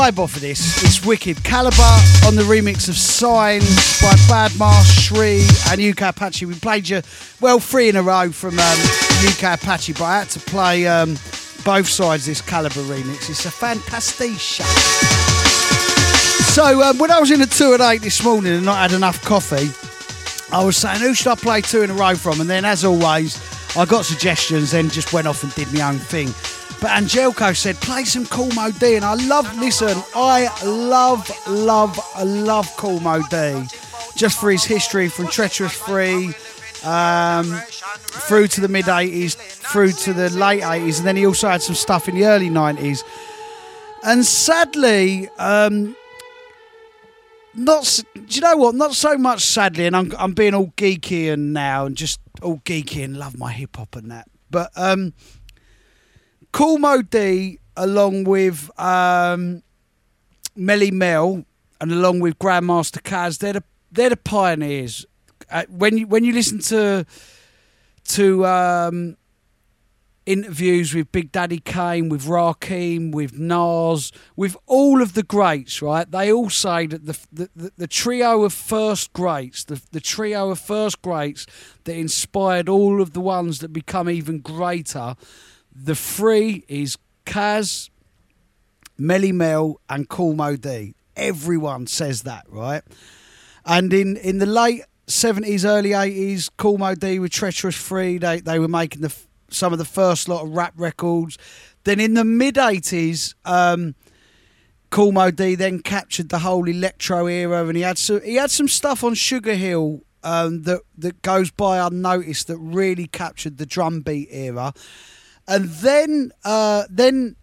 vibe off of this. It's wicked. Calibre on the remix of Signs by Badmar, Shri, and UK Apache. We played you, well, three in a row from um, UK Apache, but I had to play um, both sides this Calibre remix. It's a fantastic show. So, um, when I was in a two at eight this morning and not had enough coffee, I was saying, who should I play two in a row from? And then, as always, I got suggestions, then just went off and did my own thing. But Angelico said, play some Cool Moe Dee. And I love, listen, I love, love, love Cool Moe Dee. Just for his history from Treacherous Three um, through to the mid 80s, through to the late 80s. And then he also had some stuff in the early 90s. And sadly, um, not do you know what not so much sadly and I'm, I'm being all geeky and now and just all geeky and love my hip hop and that but um Cool Moe Dee along with um Melle Mel and along with Grandmaster Caz they're the they're the pioneers uh, when you when you listen to to um interviews with Big Daddy Kane, with Rakim, with Nas, with all of the greats, right? They all say that the the, the, trio of first greats, the, the trio of first greats that inspired all of the ones that become even greater, the three is Caz, Melle Mel, and Cool Moe Dee. Everyone says that, right? And in, in the late 70s, early 80s, Cool Moe Dee with Treacherous Three, they, they were making the some of the first lot of rap records. Then in the mid 80s, um, Moe Dee then captured the whole electro era, and he had some he had some stuff on Sugar Hill um, that that goes by unnoticed that really captured the drum beat era. And then uh, then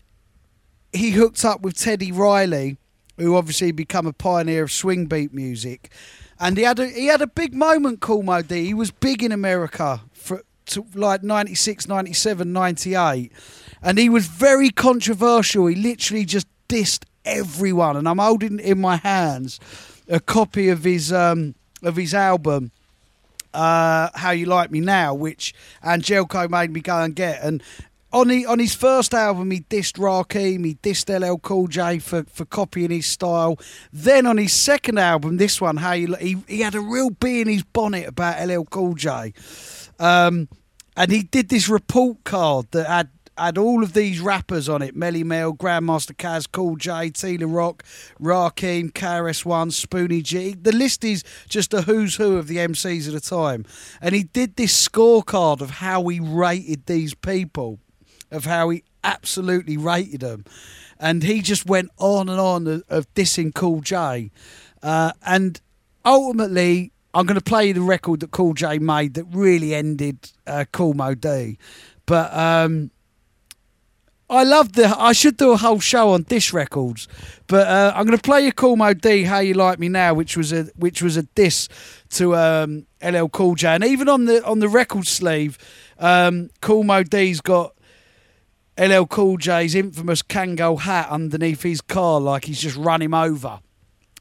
he hooked up with Teddy Riley, who obviously become a pioneer of swing beat music. And he had a he had a big moment, Cool Moe Dee. He was big in America for to like 96, 97, 98. And he was very controversial. He literally just dissed everyone. And I'm holding in my hands a copy of his um, of his album uh, "How You Like Me Now," which Angelco made me go and get. And on the, on his first album, he dissed Rakim, he dissed LL Cool J for, for copying his style. Then on his second album, this one, he he had a real bee in his bonnet about LL Cool J, um, and he did this report card that had. Had all of these rappers on it: Melle Mel, Grandmaster Caz, Cool J, T La Rock, Rakim, KRS One, Spoonie G. The list is just a who's who of the MCs at the time. And he did this scorecard of how he rated these people, of how he absolutely rated them. And he just went on and on of, of dissing Cool J. Uh, and ultimately, I'm going to play the record that Cool J made that really ended uh, Cool Moe Dee. But um, I love the. I should do a whole show on diss records, but uh, I'm going to play you Cool Moe Dee. How you like me now, which was a which was a diss to um, LL Cool J, and even on the on the record sleeve, um, Cool Moe Dee's got LL Cool J's infamous Kangol hat underneath his car, like he's just run him over.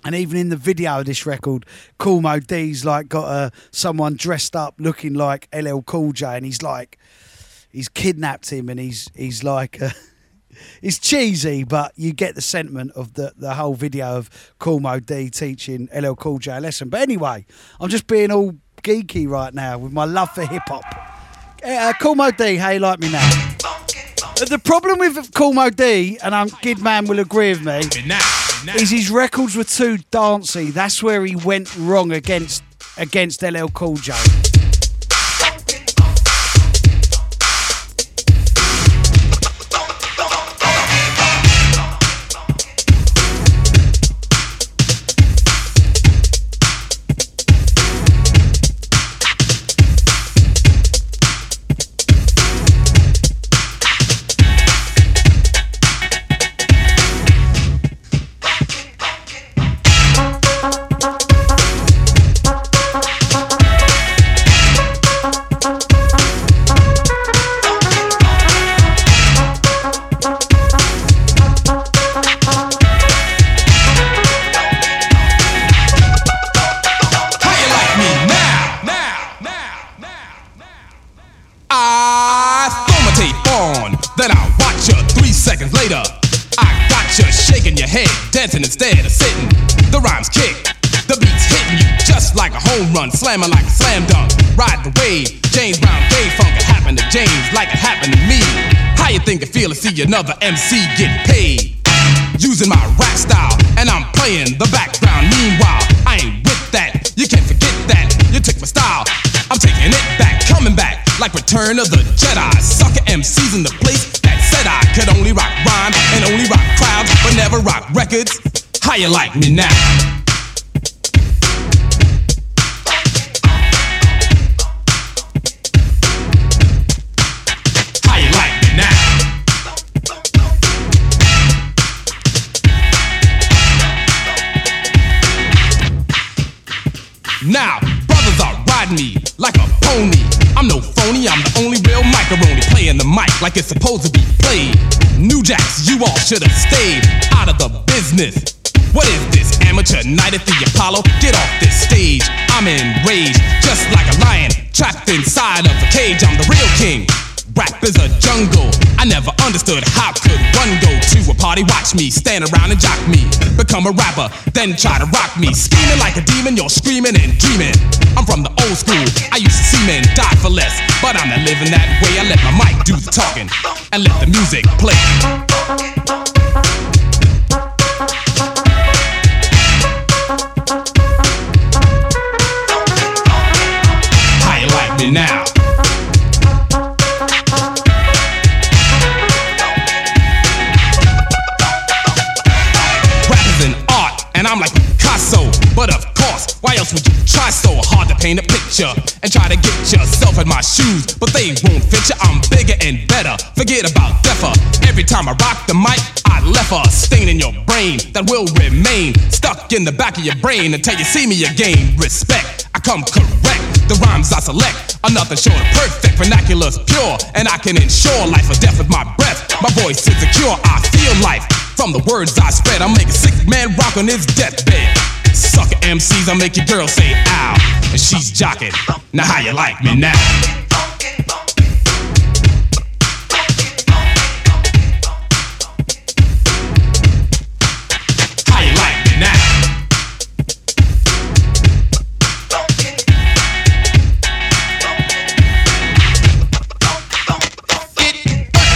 And even in the video of this record, Cool Moe Dee's like got uh, someone dressed up looking like LL Cool J, and he's like, he's kidnapped him, and he's he's like, uh, it's cheesy, but you get the sentiment of the the whole video of Cool Moe Dee teaching LL Cool J a lesson. But anyway, I'm just being all geeky right now with my love for hip hop. Uh, cool Moe Dee, how you like me now? Uh, The problem with Cool Moe Dee, and I'm Gid Man will agree with me, is his records were too dancey. That's where he went wrong against against LL Cool J. run, like a slam dunk. Ride the wave, James Brown, Dave Funk, it happened to James like it happened to me. How you think it feel to see another MC get paid? Using my rap style, and I'm playing the background. Meanwhile, I ain't with that. You can't forget that. You took my style. I'm taking it back, coming back like Return of the Jedi. Sucker MCs in the place that said I could only rock rhyme and only rock crowds, but never rock records. How you like me now? Mic like it's supposed to be played. New Jacks, you all should have stayed out of the business. What is this, amateur night at the Apollo? Get off this stage, I'm enraged, just like a lion trapped inside of a cage. I'm the real king. Rap is a jungle. I never understood how could one go to a party, watch me, stand around and jock me, become a rapper, then try to rock me. Scheming like a demon, you're screaming and dreaming. I'm from the old school. I used to see men die for less, but I'm not living that way. I let my mic do the talking and let the music play. now. Boss. Why else would you try so hard to paint a picture and try to get yourself in my shoes? But they won't fit you. I'm bigger and better. Forget about deafer. Every time I rock the mic, I left a stain in your brain that will remain stuck in the back of your brain until you see me again. Respect, I come correct. The rhymes I select are nothing short of perfect. Vernacular's pure, and I can ensure life or death with my breath. My voice is secure. I feel life from the words I spread. I'm making sick man rock on his deathbed. Sucker MCs, I make your girl say ow, and she's jocking. Now how you like me now? How you like me now?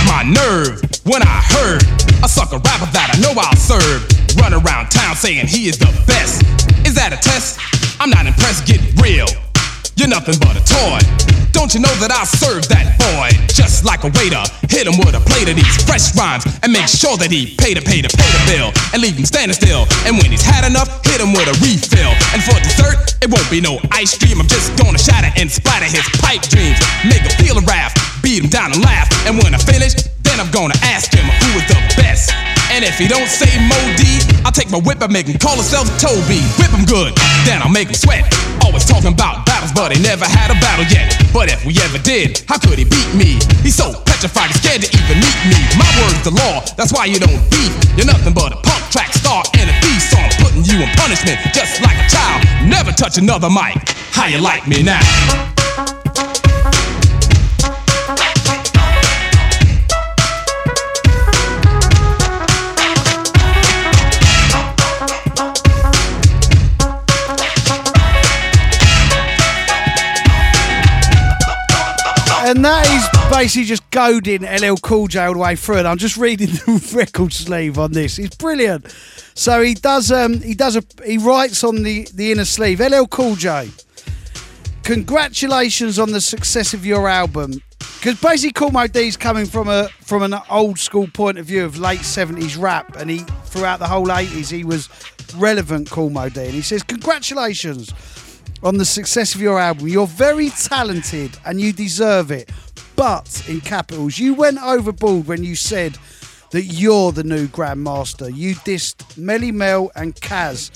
my nerve when I sucker rapper that I know I'll serve run around town saying he is the best. Is that a test? I'm not impressed, get real. You're nothing but a toy. Don't you know that I serve that boy just like a waiter? Hit him with a plate of these fresh rhymes and make sure that he pay to pay to pay the bill and leave him standing still. And when he's had enough, hit him with a refill. And for dessert, it won't be no ice cream. I'm just gonna shatter and splatter his pipe dreams. Make him feel a raft, beat him down and laugh. And when I finish, then I'm gonna ask him who is the best. And if he don't say Moe Dee, I'll take my whip and make him call himself Toby. Whip him good, then I'll make him sweat. Always talking about battles, but he never had a battle yet. But if we ever did, how could he beat me? He's so petrified, he's scared to even meet me. My word's the law, that's why you don't beef. You're nothing but a punk track star and a thief, so I'm putting you in punishment, just like a child. Never touch another mic. How you like me now? And that is basically just goading LL Cool J all the way through. And I'm just reading the record sleeve on this. It's brilliant. So he does um he does a he writes on the, the inner sleeve, LL Cool J. Congratulations on the success of your album. Because basically Cool Moe Dee's coming from a from an old school point of view of late 70s rap and he throughout the whole 80s he was relevant Cool Moe Dee. And he says, Congratulations on the success of your album. You're very talented and you deserve it. But, in capitals, you went overboard when you said that you're the new Grandmaster. You dissed Melle Mel and Caz.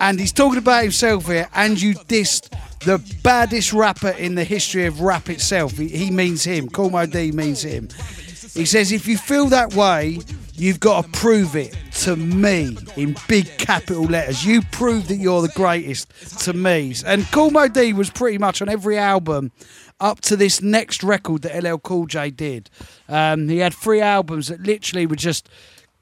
And he's talking about himself here, and you dissed the baddest rapper in the history of rap itself. He, he means him. Cool Moe Dee means him. He says, if you feel that way, you've got to prove it to me in big capital letters. You prove that you're the greatest to me. And Cool Moe Dee was pretty much on every album up to this next record that LL Cool J did. Um, he had three albums that literally were just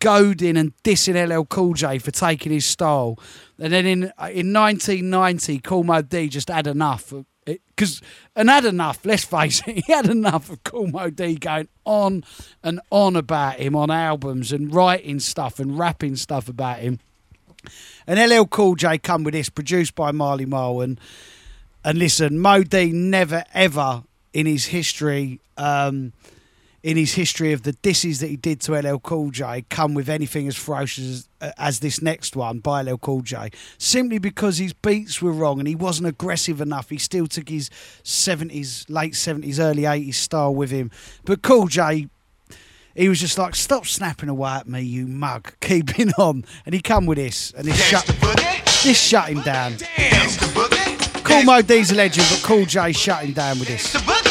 goading and dissing LL Cool J for taking his style. And then in in 1990, Cool Moe Dee just had enough. Because, and had enough, let's face it, he had enough of Cool D going on and on about him on albums and writing stuff and rapping stuff about him. And LL Cool J come with this, produced by Marley Marl. And, and listen, Moe Dee never ever in his history, um, in his history of the disses that he did to LL Cool J, come with anything as ferocious as, as this next one by LL Cool J. Simply because his beats were wrong and he wasn't aggressive enough. He still took his 70s, late 70s, early 80s style with him. But Cool J he was just like, "Stop snapping away at me, you mug! Keeping on." And he come with this, and this shut this shut him down. Cool Moe Dee's a legend, but Cool J shut him down with this.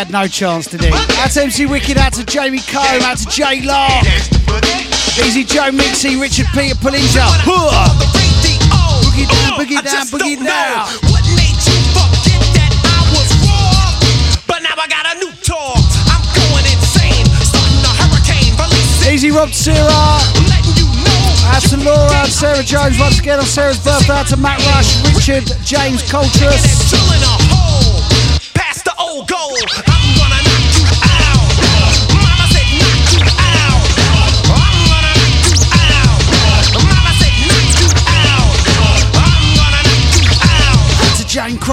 Had no chance, did he? To MC Wicked, out to Jamie Combe, out to Jay Law. Easy Joe Mixie, Richard Peter Palinja. Boogie down, boogie down, boogie down. What made you forget that I was raw? But now I got a new tour. I'm going insane, starting a hurricane, releasing. Easy Rob Sarah. Out to Laura Sarah Jones once again on Sarah's birthday. Out to Matt Rush, Richard, James Coltrus.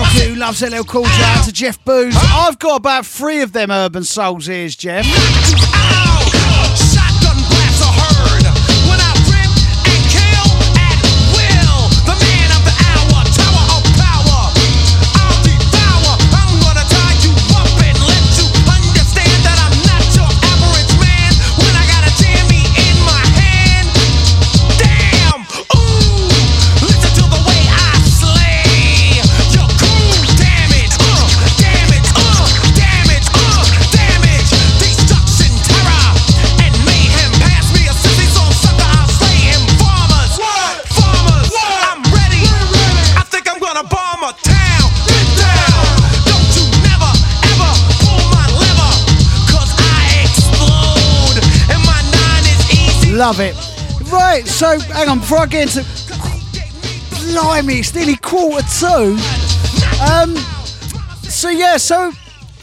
Who loves LL Cool J. To Jeff Booz. I've got about three of them Urban Souls ears, Jeff. Love it. Right, so hang on, before I get into. Blimey, it's nearly quarter two. Um, so yeah, so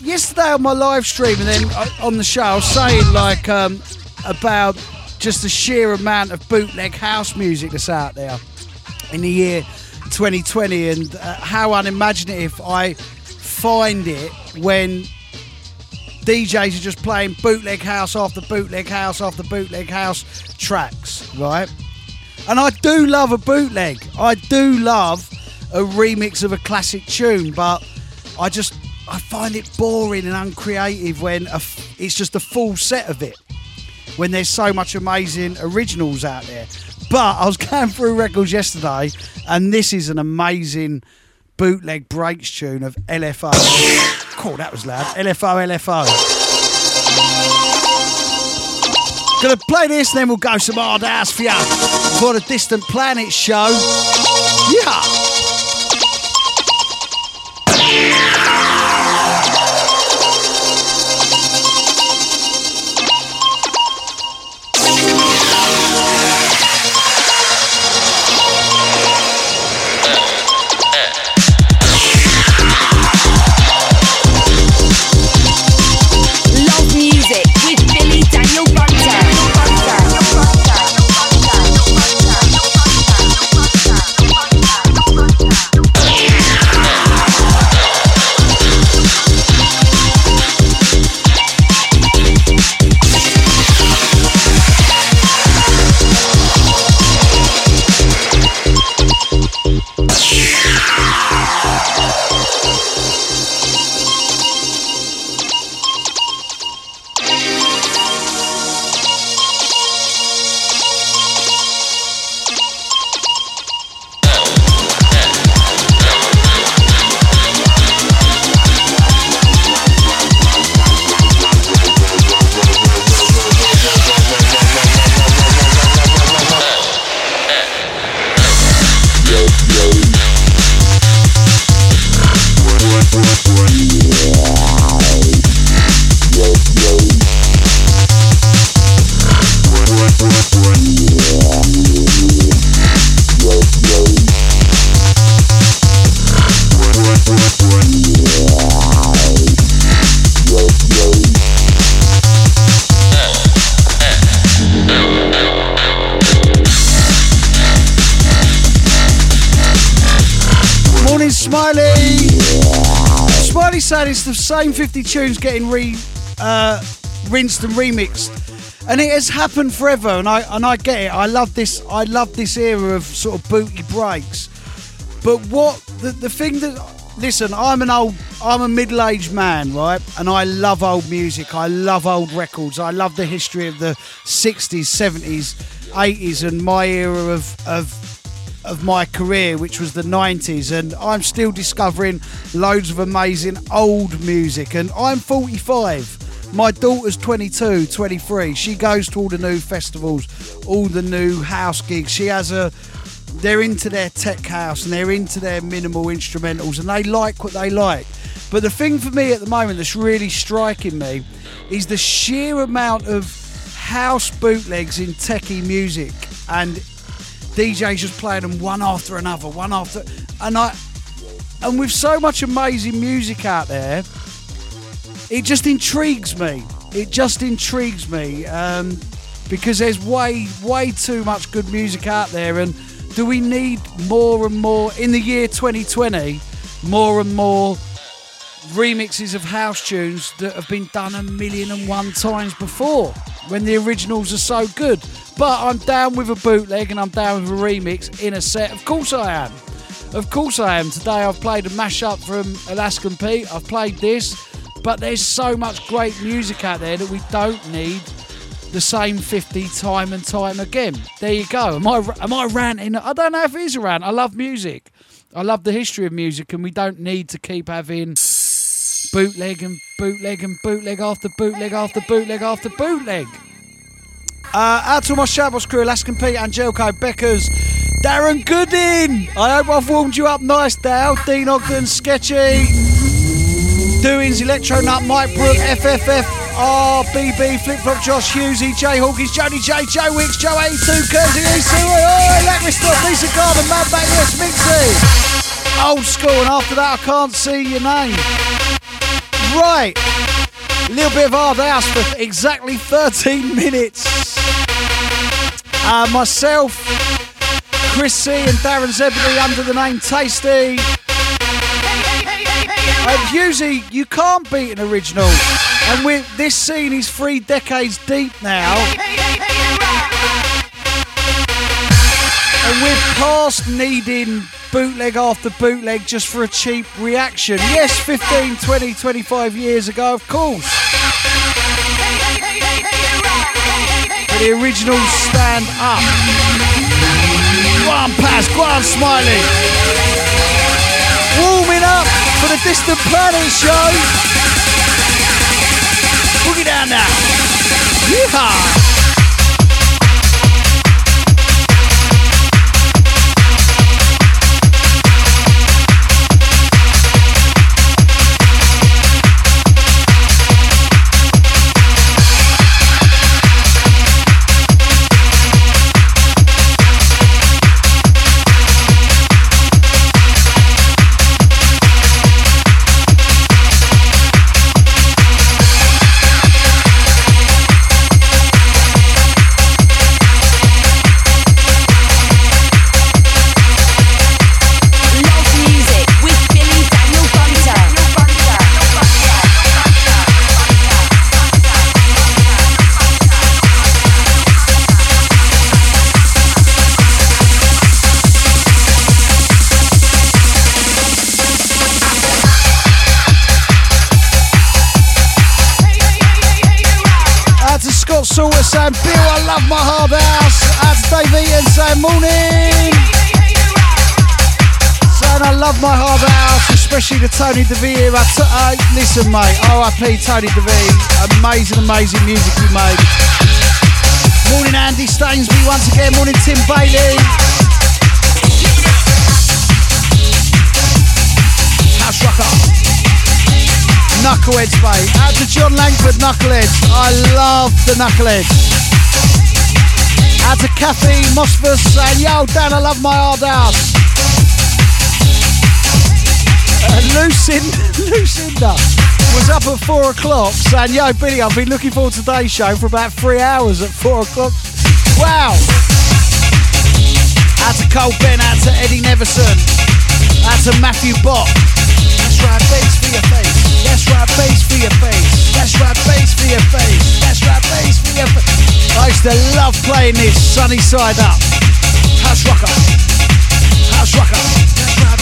yesterday on my live stream and then uh, on the show, I was saying like um, about just the sheer amount of bootleg house music that's out there in the year 2020 and uh, how unimaginative I find it when DJs are just playing bootleg house after bootleg house after bootleg house tracks, right? And I do love a bootleg. I do love a remix of a classic tune, but I just I find it boring and uncreative when it's just a full set of it. When there's so much amazing originals out there. But I was going through records yesterday, and this is an amazing bootleg breaks tune of LFO. Cool, that was loud. LFO, LFO. Gonna play this, then we'll go some hard house for you for the Distant Planet show. Yeah. Said it's the same 50 tunes getting re, uh, rinsed and remixed, and it has happened forever. And I and I get it. I love this. I love this era of sort of booty breaks. But what the the thing that listen, I'm an old, I'm a middle-aged man, right? And I love old music. I love old records. I love the history of the 60s, 70s, 80s, and my era of of of my career, which was the 90s, and I'm still discovering loads of amazing old music. And I'm 45. My daughter's 22, 23. She goes to all the new festivals, all the new house gigs. She has a. They're into their tech house and they're into their minimal instrumentals, and they like what they like. But the thing for me at the moment that's really striking me is the sheer amount of house bootlegs in techie music and DJs just playing them one after another, one after, and I, and with so much amazing music out there, it just intrigues me. It just intrigues me um, because there's way, way too much good music out there, and do we need more and more in the year 2020? More and more remixes of house tunes that have been done a million and one times before when the originals are so good. But I'm down with a bootleg and I'm down with a remix in a set. Of course I am. Of course I am. Today I've played a mashup from Alaskan Pete. I've played this, but there's so much great music out there that we don't need the same 50 time and time again. There you go. Am I am I ranting? I don't know if it is a rant. I love music. I love the history of music, and we don't need to keep having bootleg and bootleg and bootleg after bootleg after bootleg after bootleg. Uh, out to my Shabos crew, Alaskan Pete, Angelico, Beckers, Darren Goodin. I hope I've warmed you up nice, Dale. Dean Ogden, Sketchy, Doings, Electro Nut, Mike Brook, FFF, RBB, Flip Flop, Josh Hughesy, Jay Hawkins, Jody J, Joe Wicks, Joe 82, Kersey, EC, Oi, Lacristop, Lisa Garden, Mad Bang, yes, Mixie. Old school, and after that, I can't see your name. Right. A little bit of hard house for exactly 13 minutes. Uh, myself, Chris C, and Darren Zebedee under the name Tasty. And usually you can't beat an original. And we this scene is three decades deep now. And we're past needing bootleg after bootleg just for a cheap reaction. Yes, 15, 20, 25 years ago, of course. But the originals stand up. Go on, Paz, go on, Smiley. Warming up for the Distant Planet show. Boogie down now. Yeehaw! Especially the Tony De Vit. I t- uh, listen, mate, RIP Tony De Vit. Amazing, amazing music you made. Morning, Andy Stainsby once again. Morning, Tim Bailey. House Rocker. Knuckleheads, mate. Out to John Langford, Knuckleheads. I love the Knuckleheads. Out to Kathy Mosfus saying, Yo, Dan, I love my hard house. Uh, Lucinda, Lucinda was up at four o'clock saying, Yo, Billy, I've been looking forward to today's show for about three hours at four o'clock. Wow. Out to Cole Ben, out to Eddie Neverson, out to Matthew Bott. That's right, bass for your face. That's right, bass for your face. That's right, bass for your face. That's right, bass for your face. I used to love playing this sunny side up. House rocker. House rocker.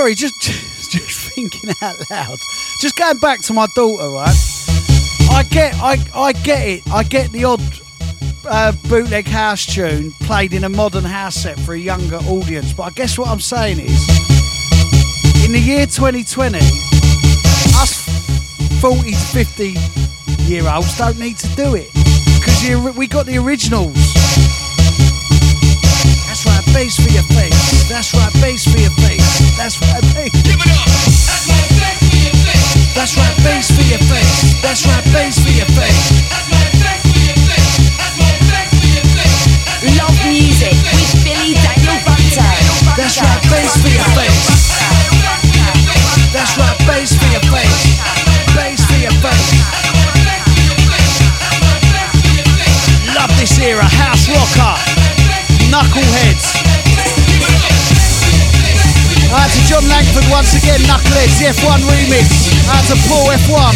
Sorry, just just just thinking out loud. Just going back to my daughter, right? I get, I, I get it. I get the odd uh, bootleg house tune played in a modern house set for a younger audience. But I guess what I'm saying is, in the year 2020, us 40 to 50 year olds don't need to do it because we got the originals. That's right, bass for your face. That's right, bass for your face. That's right, bass. Give it up. That's right, bass for your face. That's right, bass for your face. Love music with Billy Daniel Bunter. That's right, bass for your face. That's right, bass for your face. That's right, bass for your face. Love this era, house rocker, knuckleheads. Out to John Langford once again, Knuckleheads, the F1 remix. Out to Paul F1.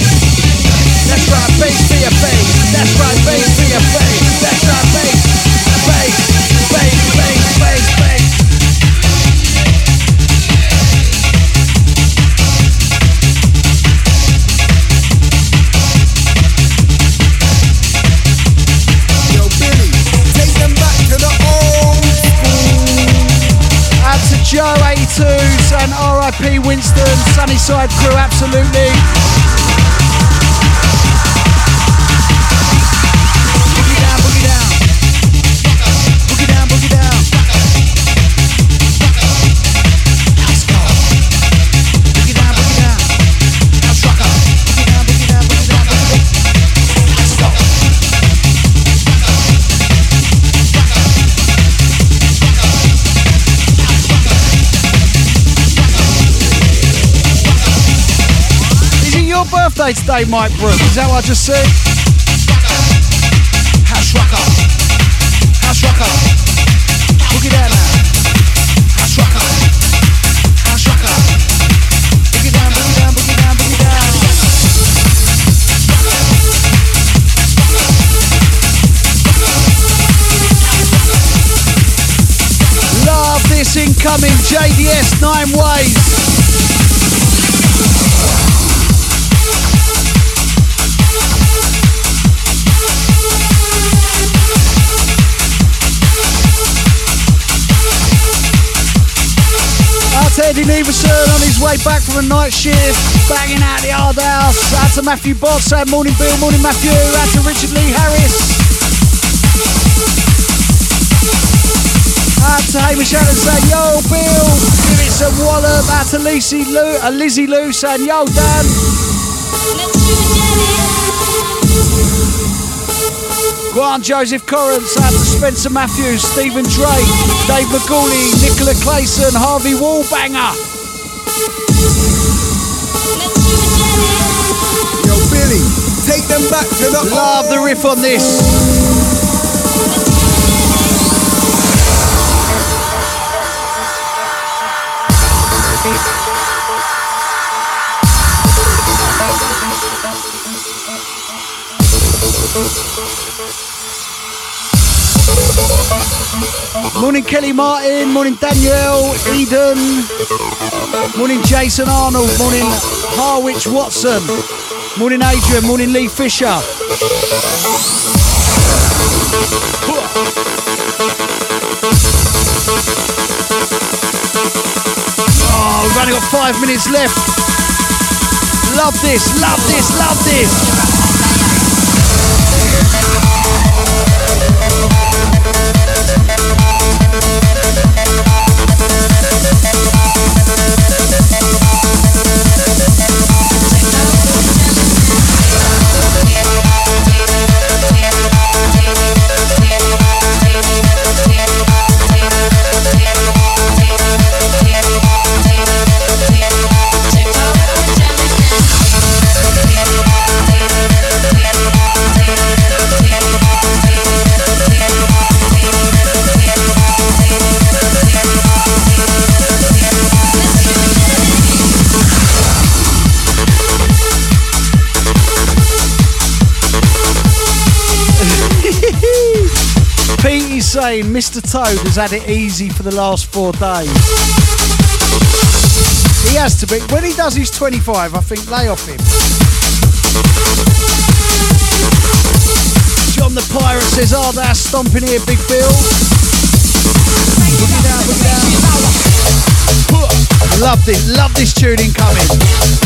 That's right, bass for your face. That's right, bass for your face. That's right, bass. Bass, bass, bass, bass, bass. Joe 82s and RIP Winston, Sunnyside crew, absolutely. It birthday today, Mike Brooks? Is that what I just said? House rocker. House rocker. Boogie down now. House rocker. House rocker. Boogie down, boogie down, boogie down, boogie down. Love this incoming JDS nine ways. To Eddie Neverson on his way back from a night shift, banging out the hard house. Out to Matthew Boss, out morning Bill, morning Matthew. Out to Richard Lee Harris. Out to Hamish Allen saying, Yo, Bill, give it some wallop. Out to Lizzie Lou, uh, Lizzie Lou saying, Yo, Dan. Go on, Joseph to Spencer Matthews, Stephen Drake, Dave McGauley, Nicola Clayson, Harvey Wallbanger. Yo, Billy, take them back to the Love the riff on this. Morning Kelly Martin, morning Danielle, Eden, morning Jason Arnold, morning Harwich Watson, morning Adrian, morning Lee Fisher. Oh, we've only got five minutes left. Love this, love this, love this. Saying Mr. Toad has had it easy for the last four days. He has to be. When he does his 25, I think lay off him. John the Pirate says, Oh, that's stomping here, Big Bill. Love this, love this tune incoming.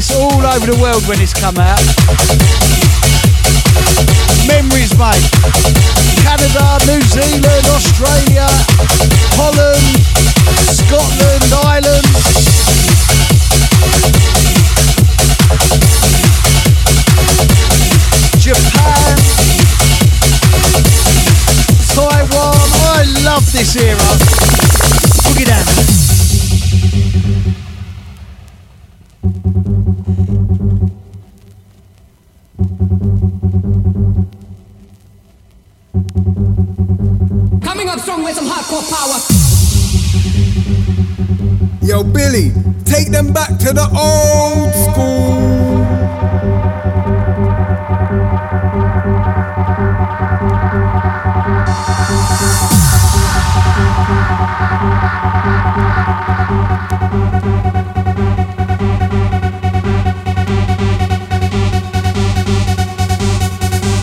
This all over the world when it's come out. Memories, mate. Canada, New Zealand, Australia, Holland, Scotland, Ireland. Japan, Taiwan. I love this era. Boogie down. To the old school.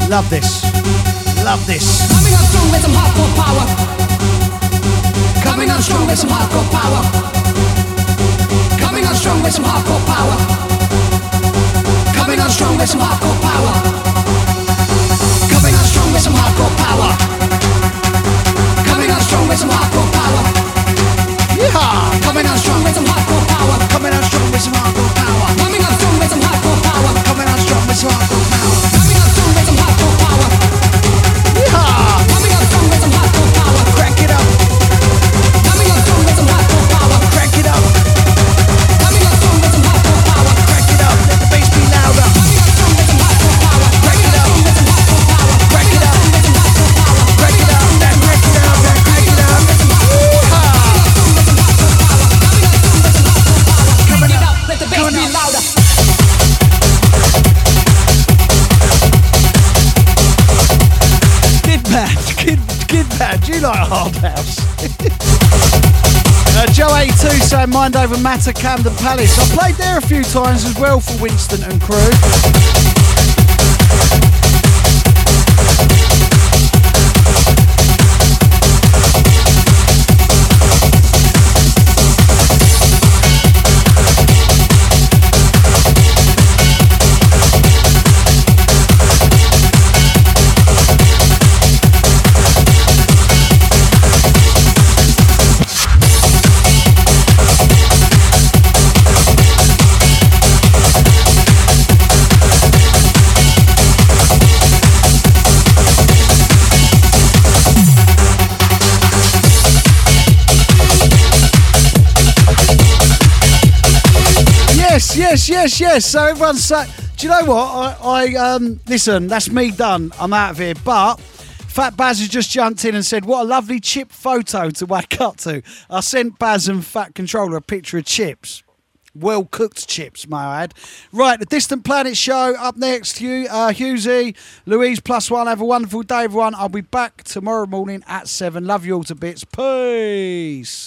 Love this. Love this. Coming up strong with some hardcore power. Coming up strong with some hardcore power. Coming up strong with some hardcore power. Coming up strong with some hardcore power. Coming up strong with some hardcore power. Coming up strong with some hardcore power. Yeah. Coming up strong with some hardcore power. Coming out strong with some hardcore power. Coming up strong with some hardcore power. Coming out strong with some hardcore power. Saying Mind Over Matter, Camden Palace. I played there a few times as well for Winston and crew. Yes. So everyone's saying, do you know what? I, I um, listen. That's me done. I'm out of here. But Fat Baz has just jumped in and said, "What a lovely chip photo to wake up to." I sent Baz and Fat Controller a picture of chips. Well cooked chips, may I add. Right, the Distant Planet show up next. Hugh, uh, Louise plus one. Have a wonderful day, everyone. I'll be back tomorrow morning at seven. Love you all to bits. Peace.